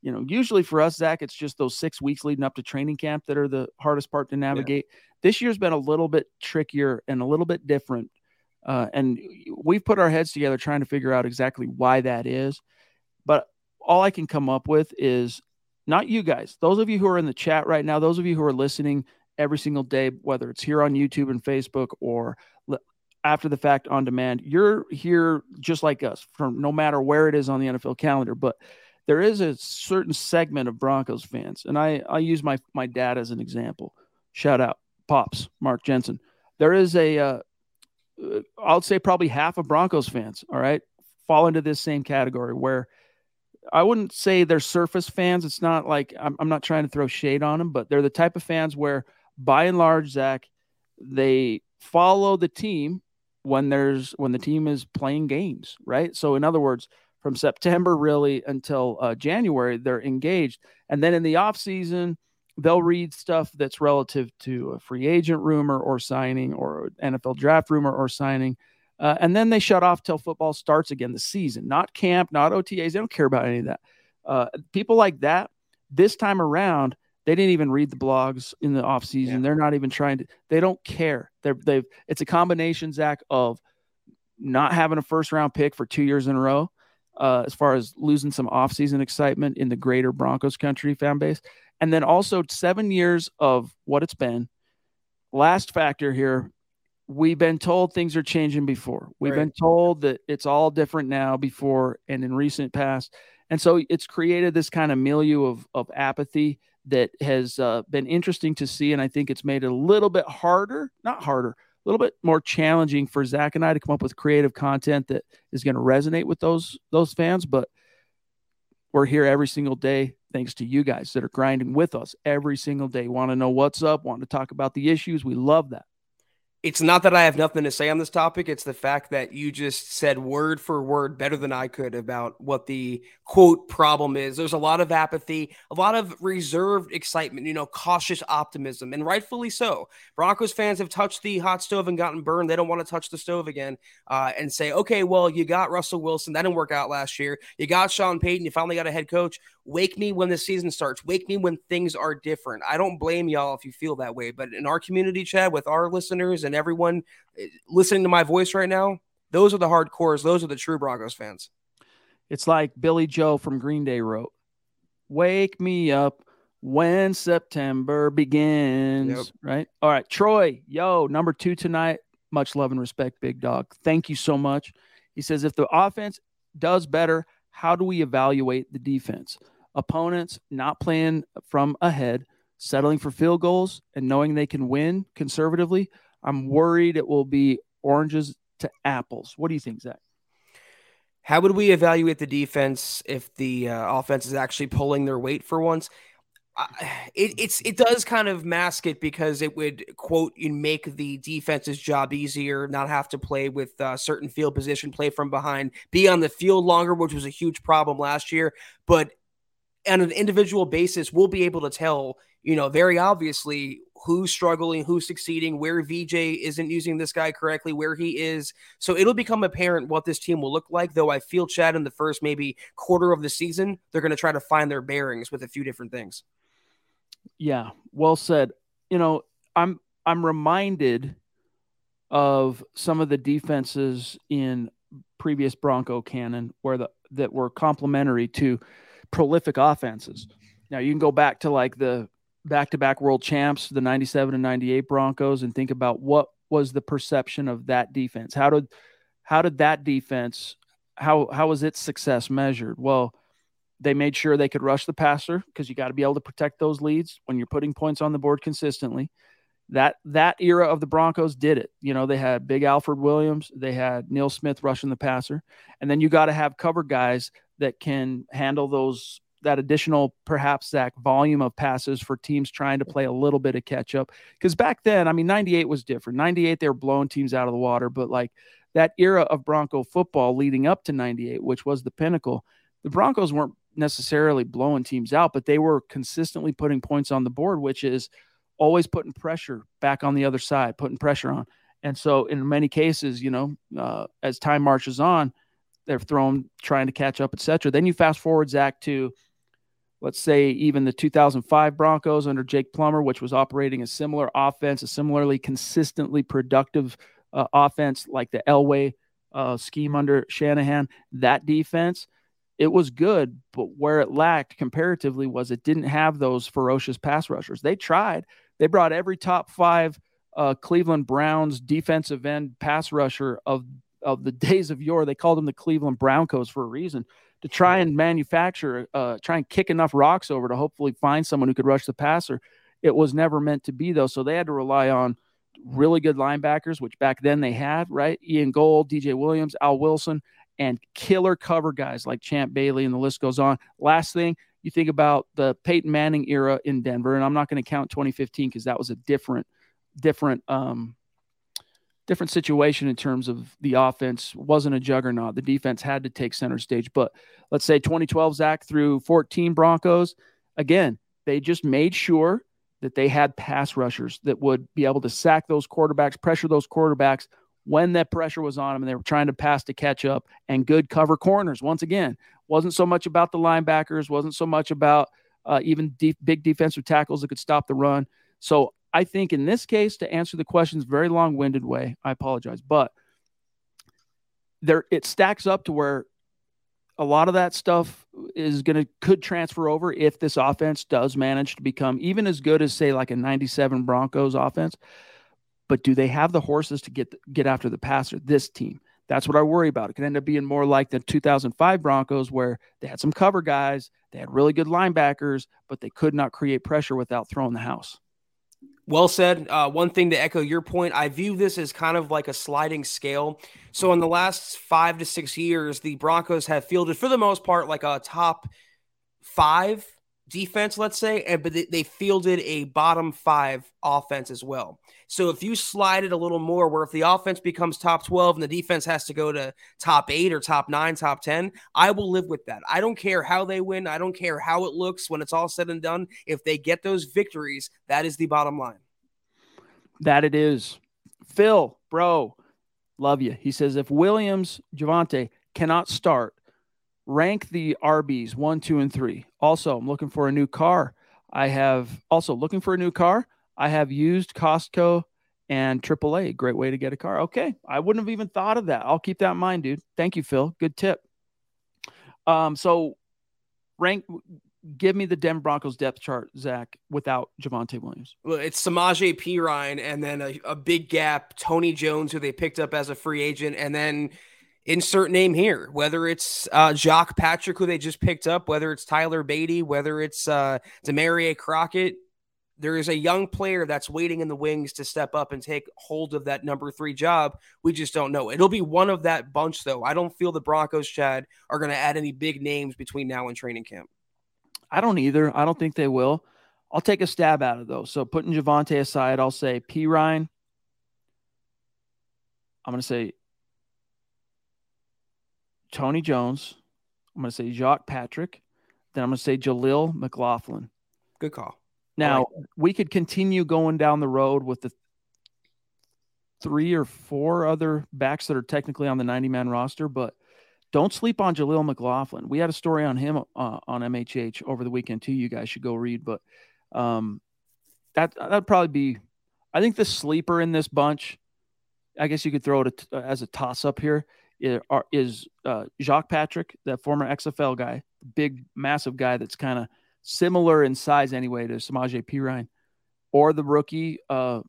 you know, usually for us, Zach, it's just those six weeks leading up to training camp that are the hardest part to navigate. Yeah. This year's been a little bit trickier and a little bit different. Uh, and we've put our heads together trying to figure out exactly why that is. But all I can come up with is not you guys, those of you who are in the chat right now, those of you who are listening every single day, whether it's here on YouTube and Facebook or after the fact on demand. You're here just like us from no matter where it is on the NFL calendar, but there is a certain segment of Broncos fans, and I I use my my dad as an example. Shout out, pops, Mark Jensen. There is a uh, uh, I'll say probably half of Broncos fans, all right, fall into this same category where I wouldn't say they're surface fans. It's not like I'm, I'm not trying to throw shade on them, but they're the type of fans where, by and large, Zach, they follow the team when there's when the team is playing games, right? So in other words, from September really until uh, January, they're engaged, and then in the off season, they'll read stuff that's relative to a free agent rumor or signing, or NFL draft rumor or signing, uh, and then they shut off till football starts again, the season, not camp, not OTAs. They don't care about any of that. Uh, people like that, this time around, they didn't even read the blogs in the off season. Yeah. They're not even trying to. They don't care. They're they've. It's a combination, Zach, of not having a first round pick for two years in a row, uh, as far as losing some off season excitement in the greater Broncos country fan base, and then also seven years of what it's been. Last factor here, we've been told things are changing before. We've right. been told that it's all different now before and in recent past. And so it's created this kind of milieu of, of apathy that has uh, been interesting to see. And I think it's made it a little bit harder, not harder, a little bit more challenging for Zach and I to come up with creative content that is going to resonate with those those fans. But we're here every single day thanks to you guys that are grinding with us every single day. Want to know what's up, want to talk about the issues. We love that it's not that I have nothing to say on this topic. It's the fact that you just said word for word better than I could about what the quote problem is. There's a lot of apathy, a lot of reserved excitement, you know, cautious optimism, and rightfully so. Broncos fans have touched the hot stove and gotten burned. They don't want to touch the stove again uh, and say, okay, well, you got Russell Wilson. That didn't work out last year. You got Sean Payton. You finally got a head coach. Wake me when the season starts. Wake me when things are different. I don't blame y'all if you feel that way. But in our community chat with our listeners and everyone eh, listening to my voice right now, those are the hardcores. Those are the true Broncos fans. It's like Billie Joe from Green Day wrote, Wake me up when September begins. Yep. Right. All right. Troy, yo, number two tonight. Much love and respect, big dog. Thank you so much. He says, if the offense does better, how do we evaluate the defense? opponents not playing from ahead, settling for field goals, and knowing they can win conservatively, I'm worried it will be oranges to apples. What do you think, Zach? How would we evaluate the defense if the uh, offense is actually pulling their weight for once? It, it's it does kind of mask it because it would quote make the defense's job easier, not have to play with uh, certain field position, play from behind, be on the field longer, which was a huge problem last year. But on an individual basis, we'll be able to tell, you know, very obviously who's struggling, who's succeeding, where VJ isn't using this guy correctly, where he is. So it'll become apparent what this team will look like. Though I feel Chad in the first maybe quarter of the season, they're going to try to find their bearings with a few different things. Yeah, well said. You know, I'm I'm reminded of some of the defenses in previous Bronco canon where the that were complementary to prolific offenses. Now you can go back to like the back-to-back world champs, the 97 and 98 Broncos and think about what was the perception of that defense? How did how did that defense how how was its success measured? Well, they made sure they could rush the passer because you got to be able to protect those leads when you're putting points on the board consistently. That that era of the Broncos did it. You know, they had Big Alfred Williams, they had Neil Smith rushing the passer, and then you got to have cover guys that can handle those that additional perhaps that volume of passes for teams trying to play a little bit of catch up because back then i mean 98 was different. 98 they were blowing teams out of the water but like that era of bronco football leading up to 98 which was the pinnacle the broncos weren't necessarily blowing teams out but they were consistently putting points on the board which is always putting pressure back on the other side putting pressure on. And so, in many cases, you know, uh, as time marches on, they're thrown trying to catch up, etc. Then you fast forward, Zach, to let's say even the 2005 Broncos under Jake Plummer, which was operating a similar offense, a similarly consistently productive uh, offense like the Elway uh, scheme under Shanahan. That defense, it was good, but where it lacked comparatively was it didn't have those ferocious pass rushers. They tried. They brought every top five uh, Cleveland Browns defensive end pass rusher of of the [laughs] days of yore. They called them the Cleveland Browncos for a reason to try and manufacture, uh, try and kick enough rocks over to hopefully find someone who could rush the passer. It was never meant to be though, so they had to rely on really good linebackers, which back then they had, right? Ian Gold, DJ Williams, Al Wilson, and killer cover guys like Champ Bailey, and the list goes on. Last thing, you think about the Peyton Manning era in Denver, and I'm not going to count 2015 because that was a different, different, um, different situation in terms of the offense wasn't a juggernaut. The defense had to take center stage. But let's say 2012 Zach through 14 Broncos, again, they just made sure that they had pass rushers that would be able to sack those quarterbacks, pressure those quarterbacks when that pressure was on them and they were trying to pass to catch up and good cover corners. Once again, wasn't so much about the linebackers, wasn't so much about uh, even deep, big defensive tackles that could stop the run. So I think in this case, to answer the questions very long winded way, I apologize, but there it stacks up to where a lot of that stuff is going to could transfer over if this offense does manage to become even as good as say like a 97 Broncos offense. But do they have the horses to get get after the passer this team? That's what I worry about. It could end up being more like the 2005 Broncos where they had some cover guys they had really good linebackers but they could not create pressure without throwing the house well said. Uh, one thing to echo your point, I view this as kind of like a sliding scale. So, in the last five to six years, the Broncos have fielded, for the most part, like a top five defense, let's say, and but they fielded a bottom five offense as well. So if you slide it a little more, where if the offense becomes top 12 and the defense has to go to top eight or top nine, top 10, I will live with that. I don't care how they win. I don't care how it looks when it's all said and done. If they get those victories, that is the bottom line. That it is. Phil, bro, love you. He says if Williams, Javonte cannot start, rank the RBs one, two, and three. Also, I'm looking for a new car. I have also looking for a new car. I have used Costco and AAA. Great way to get a car. Okay. I wouldn't have even thought of that. I'll keep that in mind, dude. Thank you, Phil. Good tip. Um, so rank give me the Denver Broncos depth chart, Zach, without Javonte Williams. Well, it's Samaje Perine and then a, a, big gap, Tony Jones, who they picked up as a free agent, and then insert name here, whether it's uh, Jacques Patrick, who they just picked up, whether it's Tyler Badie, whether it's uh, Damarea Crockett. There is a young player that's waiting in the wings to step up and take hold of that number three job. We just don't know. It'll be one of that bunch, though. I don't feel the Broncos, Chad, are going to add any big names between now and training camp. I don't either. I don't think they will. I'll take a stab at it, though. So putting Javonte aside, I'll say Perine. I'm going to say Tony Jones. I'm going to say Jacques Patrick. Then I'm going to say Jaleel McLaughlin. Good call. Now, like we could continue going down the road with the three or four other backs that are technically on the 90 man roster, but don't sleep on Jaleel McLaughlin. We had a story on him uh, on MHH over the weekend too. You guys should go read, but um, that that'd probably be. I think the sleeper in this bunch. I guess you could throw it as a toss up here is uh, Jacques Patrick, that former XFL guy, big, massive guy that's kind of similar in size anyway to Samaje Perine, or the rookie uh,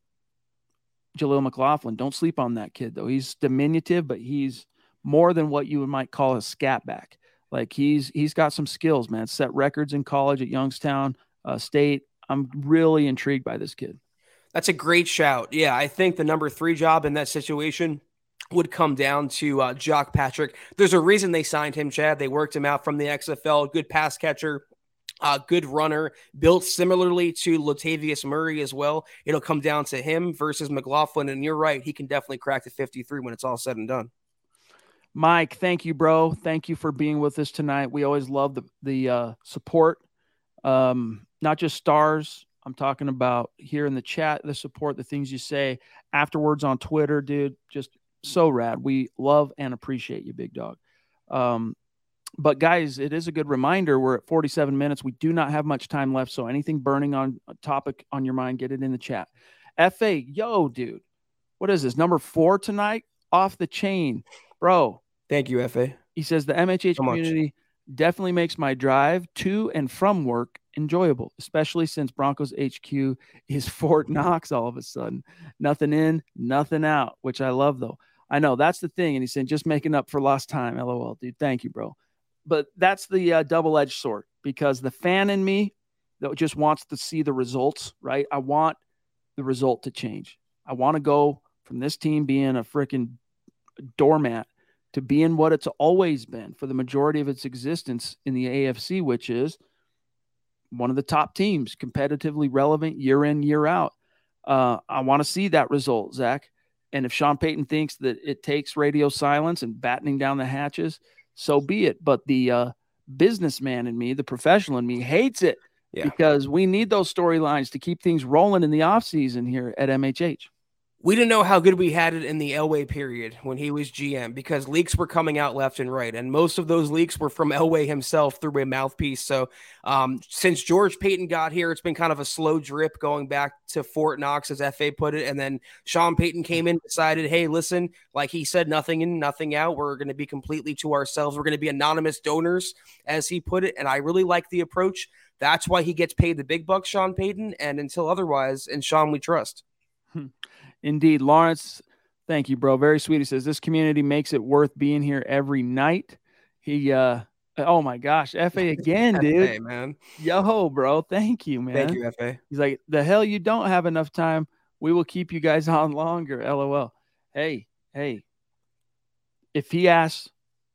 Jaleel McLaughlin. Don't sleep on that kid though. He's diminutive, but he's more than what you might call a scat back. Like he's he's got some skills, man. Set records in college at Youngstown uh, State. I'm really intrigued by this kid. That's a great shout. Yeah, I think the number three job in that situation would come down to uh, Jacques Patrick. There's a reason they signed him, Chad. They worked him out from the XFL, good pass catcher. Uh, good runner, built similarly to Latavius Murray as well. It'll come down to him versus McLaughlin. And you're right, he can definitely crack the 53 when it's all said and done. Mike, thank you, bro. Thank you for being with us tonight. We always love the the uh, support, um, not just stars. I'm talking about here in the chat, the support, the things you say afterwards on Twitter, dude. Just so rad. We love and appreciate you, big dog. Um, but guys, it is a good reminder. We're at 47 minutes. We do not have much time left. So anything burning on a topic on your mind, get it in the chat. FA, yo, dude, what is this? Number four tonight? Off the chain, bro. Thank you, FA. He says the MHH so community much. definitely makes my drive to and from work enjoyable, especially since Broncos HQ is [laughs] Fort Knox all of a sudden. Nothing in, nothing out, which I love though. I know that's the thing. And he's saying just making up for lost time. LOL, dude. Thank you, bro. But that's the uh, double edged sword because the fan in me that just wants to see the results, right? I want the result to change. I want to go from this team being a freaking doormat to being what it's always been for the majority of its existence in the AFC, which is one of the top teams, competitively relevant year in, year out. Uh, I want to see that result, Zach. And if Sean Payton thinks that it takes radio silence and battening down the hatches, so be it. But the uh, businessman in me, the professional in me, hates it yeah. because we need those storylines to keep things rolling in the offseason here at MHH we didn't know how good we had it in the Elway period when he was GM because leaks were coming out left and right, and most of those leaks were from Elway himself through a mouthpiece. So, um, since George Paton got here, it's been kind of a slow drip going back to Fort Knox, as FA put it, and then Sean Payton came in, decided, hey, listen, like he said, nothing in, nothing out. We're going to be completely to ourselves. We're going to be anonymous donors, as he put it, and I really like the approach. That's why he gets paid the big bucks, Sean Payton, and until otherwise, and Sean, we trust. Indeed, Lawrence, thank you, bro. Very sweet. He says this community makes it worth being here every night. He uh oh my gosh, FA [laughs] again, dude. Hey man. Yo, bro. Thank you, man. Thank you, FA. He's like, the hell you don't have enough time. We will keep you guys [laughs] on longer. LOL. Hey, hey. If he asks,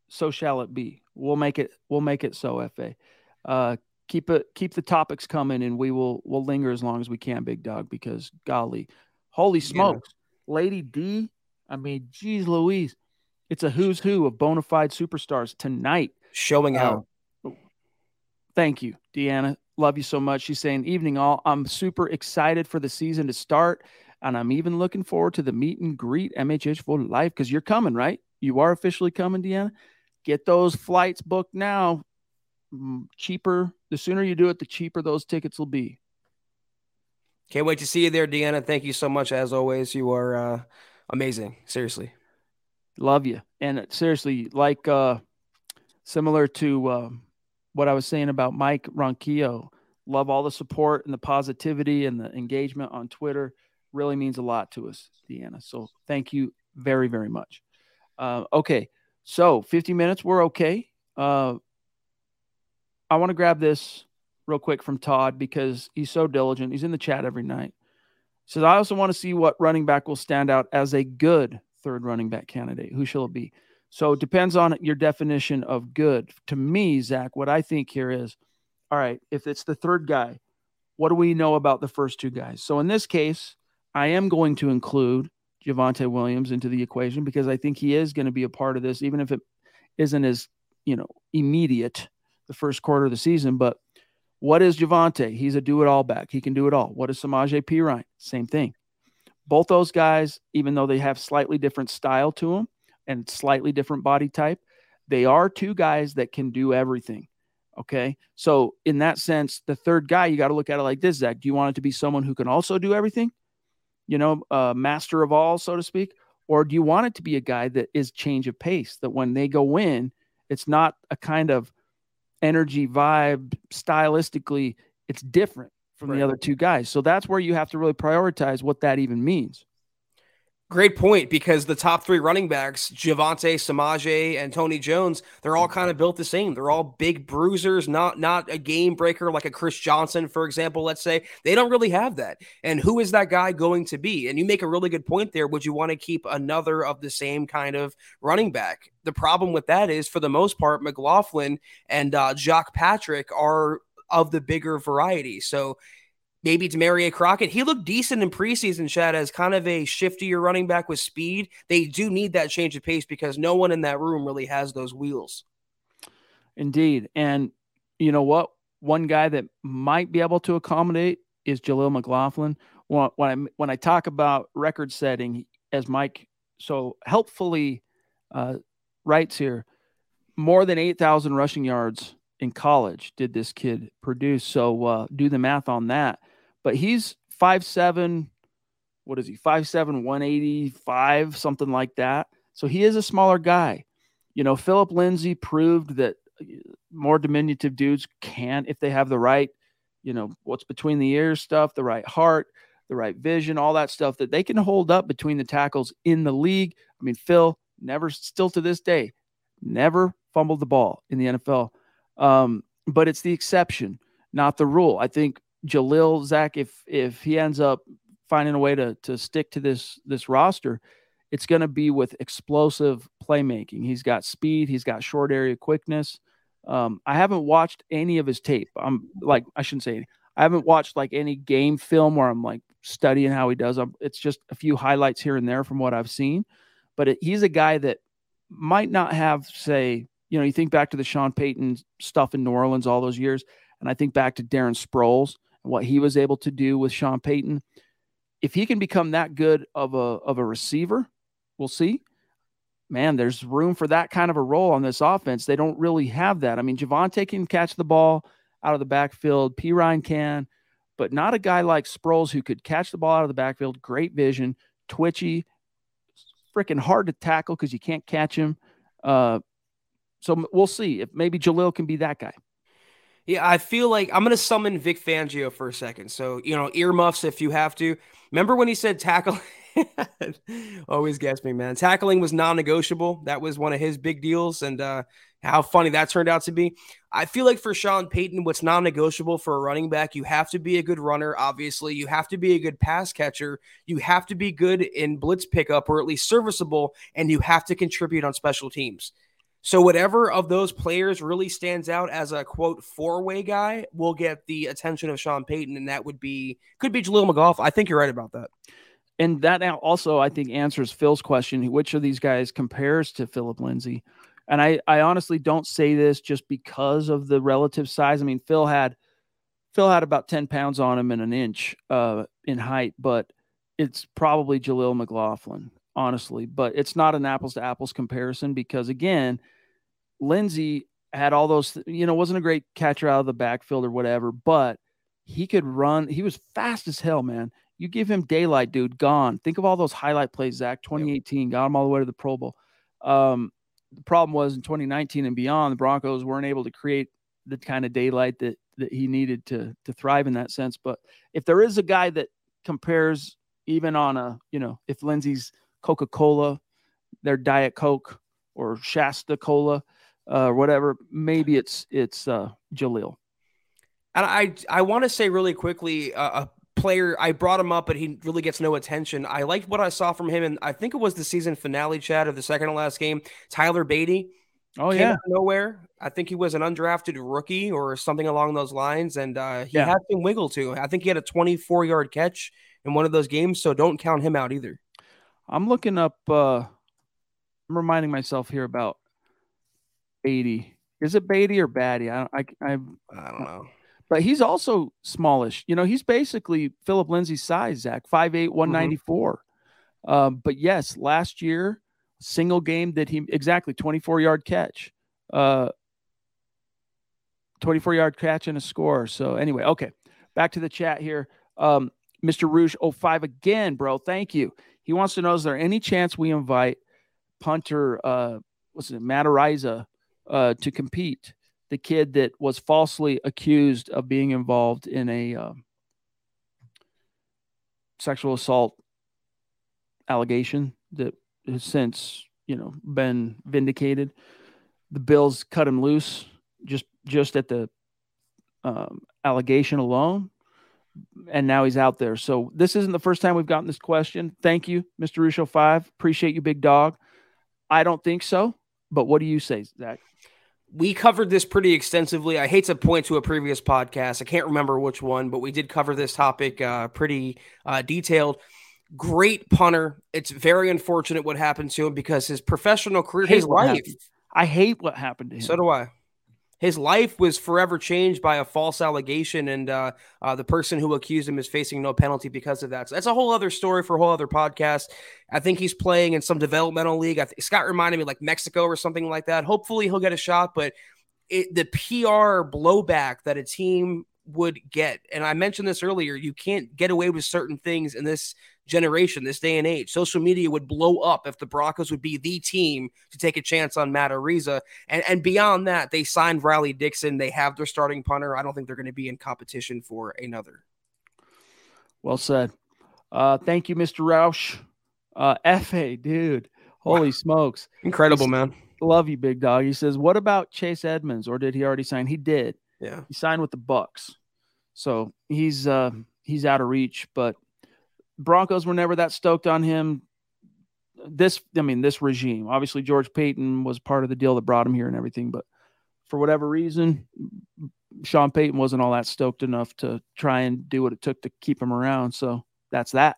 so shall it be. We'll make it, we'll make it so, FA. Uh keep it keep the topics coming and we will we'll linger as long as we can, big dog, because golly, Holy smokes. Yeah. Lady D, I mean, geez Louise. It's a who's who of bona fide superstars tonight. Showing out. Uh, thank you, Deanna. Love you so much. She's saying, Evening all. I'm super excited for the season to start. And I'm even looking forward to the meet and greet MHH for life because you're coming, right? You are officially coming, Deanna. Get those flights booked now. Mm, cheaper. The sooner you do it, the cheaper those tickets will be. Can't wait to see you there, Deanna. Thank you so much. As always, you are uh, amazing. Seriously. Love you. And seriously, like uh, similar to uh, what I was saying about Mike Ronquillo, love all the support and the positivity and the engagement on Twitter. Really means a lot to us, Deanna. So thank you very, very much. Uh, okay. So 50 minutes, we're okay. Uh, I want to grab this real quick from Todd because he's so diligent. He's in the chat every night. Says, I also want to see what running back will stand out as a good third running back candidate. Who shall it be? So it depends on your definition of good. To me, Zach, what I think here is all right, if it's the third guy, what do we know about the first two guys? So in this case, I am going to include Javonte Williams into the equation because I think he is going to be a part of this, even if it isn't as, you know, immediate the first quarter of the season. But what is Javonte? He's a do it all back. He can do it all. What is Samaje Perine? Same thing. Both those guys, even though they have slightly different style to them and slightly different body type, they are two guys that can do everything. Okay. So, in that sense, the third guy, you got to look at it like this, Zach. Do you want it to be someone who can also do everything? You know, uh, master of all, so to speak? Or do you want it to be a guy that is change of pace, that when they go in, it's not a kind of energy, vibe, stylistically, it's different from right. the other two guys. So that's where you have to really prioritize what that even means. Great point because the top three running backs, Javonte, Samaje, and Tony Jones, they're all kind of built the same. They're all big bruisers, not not a game breaker like a Chris Johnson, for example. Let's say they don't really have that. And who is that guy going to be? And you make a really good point there. Would you want to keep another of the same kind of running back? The problem with that is, for the most part, McLaughlin and uh, Jacques Patrick are of the bigger variety. So maybe Damarea Crockett. He looked decent in preseason, Chad, as kind of a shiftier running back with speed. They do need that change of pace because no one in that room really has those wheels. Indeed. And you know what? One guy that might be able to accommodate is Jaleel McLaughlin. When, when I when I talk about record setting, as Mike so helpfully uh, writes here, more than eight thousand rushing yards in college did this kid produce. So uh, do the math on that. But he's five seven. What is he? Five seven, one eighty five, something like that. So he is a smaller guy. You know, Philip Lindsay proved that uh, more diminutive dudes can, if they have the right, you know, what's between the ears stuff, the right heart, the right vision, all that stuff, that they can hold up between the tackles in the league. I mean, Phil never, still to this day, never fumbled the ball in the NFL. Um, but it's the exception, not the rule. I think Jaleel Zach, if if he ends up finding a way to to stick to this this roster, it's going to be with explosive playmaking. He's got speed, he's got short area quickness. Um, I haven't watched any of his tape. I'm like, I shouldn't say. I haven't watched like any game film where I'm like studying how he does. I'm, it's just a few highlights here and there from what I've seen. But it, he's a guy that might not have, say, you know, you think back to the Sean Payton stuff in New Orleans all those years, and I think back to Darren Sproles what he was able to do with Sean Payton. If he can become that good of a of a receiver, We'll see. Man, there's room for that kind of a role on this offense. They don't really have that. I mean, Javonte can catch the ball out of the backfield. Perine can, but not a guy like Sproles who could catch the ball out of the backfield. Great vision, twitchy, freaking hard to tackle because you can't catch him. Uh, so we'll see if maybe Jaleel can be that guy. Yeah, I feel like I'm going to summon Vic Fangio for a second. So, you know, earmuffs if you have to. Remember when he said tackle [laughs] Always gets me, man. Tackling was non-negotiable. That was one of his big deals, and uh, how funny that turned out to be. I feel like for Sean Payton, what's non-negotiable for a running back, you have to be a good runner. Obviously, you have to be a good pass catcher. You have to be good in blitz pickup, or at least serviceable, and you have to contribute on special teams. So whatever of those players really stands out as a quote four-way guy will get the attention of Sean Payton, and that would be could be Jaleel McGough. I think you're right about that and that also I think answers Phil's question: which of these guys compares to Philip Lindsay? And I, I honestly don't say this just because of the relative size. I mean, Phil had Phil had about 10 pounds on him and an inch uh, in height, but it's probably Jaleel McLaughlin, honestly. But it's not an apples to apples comparison because again, Lindsay had all those, you know, wasn't a great catcher out of the backfield or whatever, but he could run. He was fast as hell, man. You give him daylight, dude, gone. Think of all those highlight plays, Zach. 2018 got him all the way to the Pro Bowl. Um, the problem was in 2019 and beyond, the Broncos weren't able to create the kind of daylight that that he needed to to thrive in that sense. But if there is a guy that compares even on a, you know, if Lindsay's Coca-Cola, their Diet Coke or Shasta Cola, uh, or whatever, maybe it's it's uh, Jaleel. And I I want to say really quickly uh, player. I brought him up, but he really gets no attention. I liked what I saw from him, and I think it was the season finale, Chad, of the second to last game. Tyler Badie. Oh yeah, nowhere. I think he was an undrafted rookie or something along those lines, and uh, he yeah. had some wiggle too. I think he had a 24 yard catch in one of those games, so don't count him out either. I'm looking up. uh I'm reminding myself here about Badie. Is it Beatty or Batty? I I I, I don't know but he's also smallish. You know, he's basically Philip Lindsay's size, Zach, 5'8, 194. Mm-hmm. Um, but yes, last year, single game that he exactly 24 yard catch, uh, 24 yard catch and a score. So, anyway, okay, back to the chat here. Um, Mr. Rouge 05 again, bro. Thank you. He wants to know is there any chance we invite punter, uh, what's it, Matt Araiza, uh, to compete? the kid that was falsely accused of being involved in a um, sexual assault allegation that has since you know been vindicated. The Bills cut him loose just just at the um, allegation alone, and now he's out there. So this isn't the first time we've gotten this question. Thank you, Mr. Rusho Five. Appreciate you, big dog. I don't think so, but what do you say, Zach? we covered this pretty extensively. I hate to point to a previous podcast. I can't remember which one, but we did cover this topic uh, pretty uh, detailed. Great punter. It's very unfortunate what happened to him because his professional career, his life. I hate what happened to him. So do I. his life was forever changed by a false allegation, and uh, uh, the person who accused him is facing no penalty because of that. So that's a whole other story for a whole other podcast. I think he's playing in some developmental league. I th- Scott reminded me like Mexico or something like that. Hopefully, he'll get a shot, but it, the PR blowback that a team would get, and I mentioned this earlier, you can't get away with certain things in this generation, this day and age. Social media would blow up if the Broncos would be the team to take a chance on Matt Araiza. And, and beyond that, they signed Riley Dixon. They have their starting punter. I don't think they're going to be in competition for another. Well said. Uh, thank you, Mr. Roush. Uh, FA, dude. Holy wow. smokes. Incredible, He's, man. Love you, big dog. He says, What about Chase Edmonds? Or did he already sign? He did. Yeah. He signed with the Bucks. So he's uh he's out of reach, but Broncos were never that stoked on him. This, I mean, this regime. Obviously, George Paton was part of the deal that brought him here and everything, but for whatever reason, Sean Payton wasn't all that stoked enough to try and do what it took to keep him around. So that's that.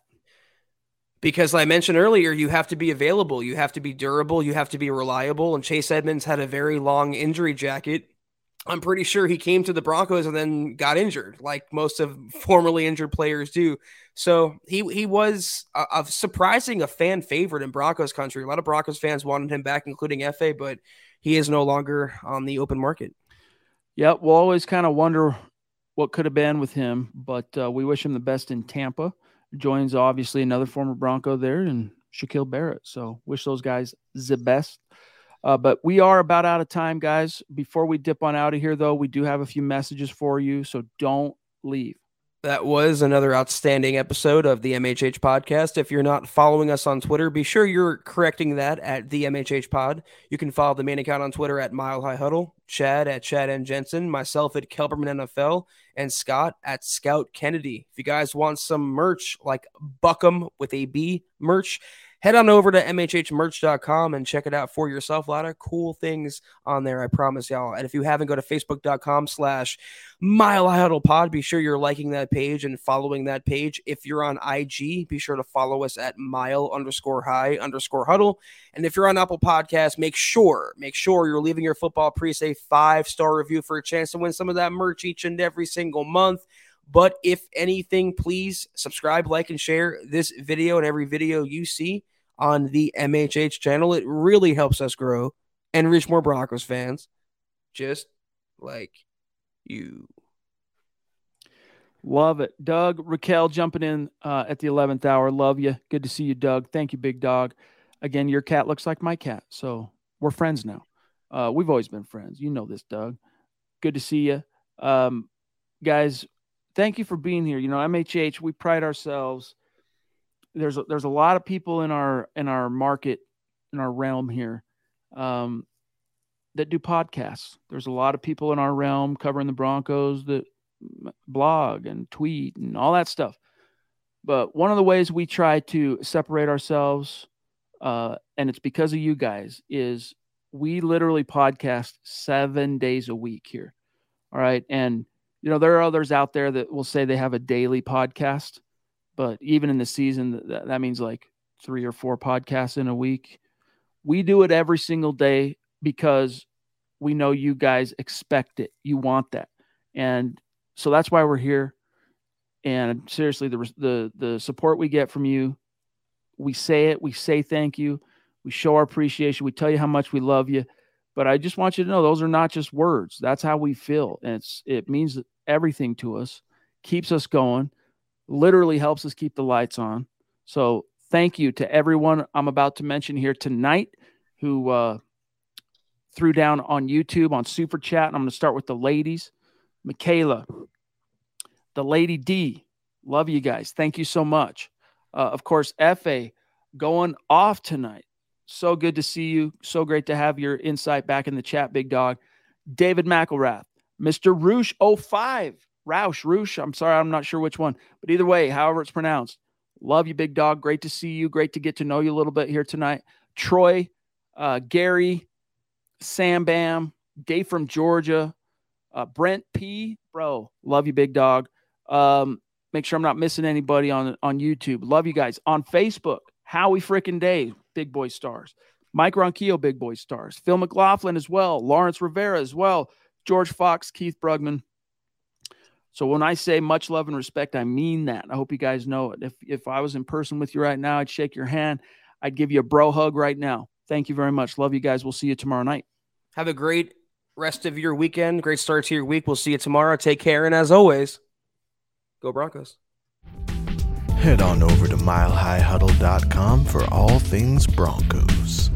Because I mentioned earlier, you have to be available, you have to be durable, you have to be reliable. And Chase Edmonds had a very long injury jacket I'm pretty sure he came to the Broncos and then got injured, like most of formerly injured players do. So he he was a, a, surprising a fan favorite in Broncos country. A lot of Broncos fans wanted him back, including FA, but he is no longer on the open market. Yep, we'll always kind of wonder what could have been with him, but uh, we wish him the best in Tampa. Joins obviously another former Bronco there and Shaquille Barrett. So wish those guys the best. Uh, but we are about out of time, guys. Before we dip on out of here, though, we do have a few messages for you. So don't leave. That was another outstanding episode of the MHH podcast. If you're not following us on Twitter, be sure you're correcting that at the MHH pod. You can follow the main account on Twitter at Mile High Huddle, Chad at Chad and Jensen, myself at Kelberman NFL, and Scott at Scott Kennedy. If you guys want some merch like BuckEm with a B merch, head on over to mhhmerch.com and check it out for yourself. A lot of cool things on there, I promise y'all. And if you haven't, go to facebook.com slash mile huddle pod. Be sure you're liking that page and following that page. If you're on IG, be sure to follow us at mile underscore high underscore huddle. And if you're on Apple Podcasts, make sure, make sure you're leaving your football priest a five star review for a chance to win some of that merch each and every single month. But if anything, please subscribe, like, and share this video and every video you see on the MHH channel. It really helps us grow and reach more Broncos fans, just like you. Love it. Doug Raquel jumping in uh, at the 11th hour. Love you. Good to see you, Doug. Thank you, big dog. Again, your cat looks like my cat. So we're friends now. Uh, we've always been friends. You know this, Doug. Good to see you. Um, guys, thank you for being here. You know, MHH, we pride ourselves. There's a, there's a lot of people in our in our market in our realm here um, that do podcasts. There's a lot of people in our realm covering the Broncos that blog and tweet and all that stuff. But one of the ways we try to separate ourselves, uh, and it's because of you guys, is we literally podcast seven days a week here. All right. And you know, there are others out there that will say they have a daily podcast, but even in the season, that, that means like three or four podcasts in a week. We do it every single day because we know you guys expect it. You want that. And so that's why we're here. And seriously, the, the, the support we get from you, we say it, we say thank you, we show our appreciation, we tell you how much we love you. But I just want you to know those are not just words. That's how we feel. And it's it means everything to us, keeps us going, literally helps us keep the lights on. So thank you to everyone I'm about to mention here tonight who uh, threw down on YouTube on Super Chat. And I'm going to start with the ladies. Michaela, the Lady D, love you guys. Thank you so much. Uh, of course, FA going off tonight. So good to see you. So great to have your insight back in the chat, big dog. David McElrath, Mr. Roosh 05. Roush, Roosh. I'm sorry, I'm not sure which one. But either way, however it's pronounced. Love you, big dog. Great to see you. Great to get to know you a little bit here tonight. Troy, uh, Gary, Sam Bam, Dave from Georgia, uh, Brent P. Bro, love you, big dog. Um, make sure I'm not missing anybody on on YouTube. Love you guys on Facebook. Howie freaking Dave, Big Boy Stars. Mike Ronquillo, Big Boy Stars. Phil McLaughlin as well. Lawrence Rivera as well. George Fox, Keith Brugman. So when I say much love and respect, I mean that. I hope you guys know it. If if I was in person with you right now, I'd shake your hand. I'd give you a bro hug right now. Thank you very much. Love you guys. We'll see you tomorrow night. Have a great rest of your weekend. Great start to your week. We'll see you tomorrow. Take care. And as always, go Broncos. Head on over to milehighhuddle.com for all things Broncos.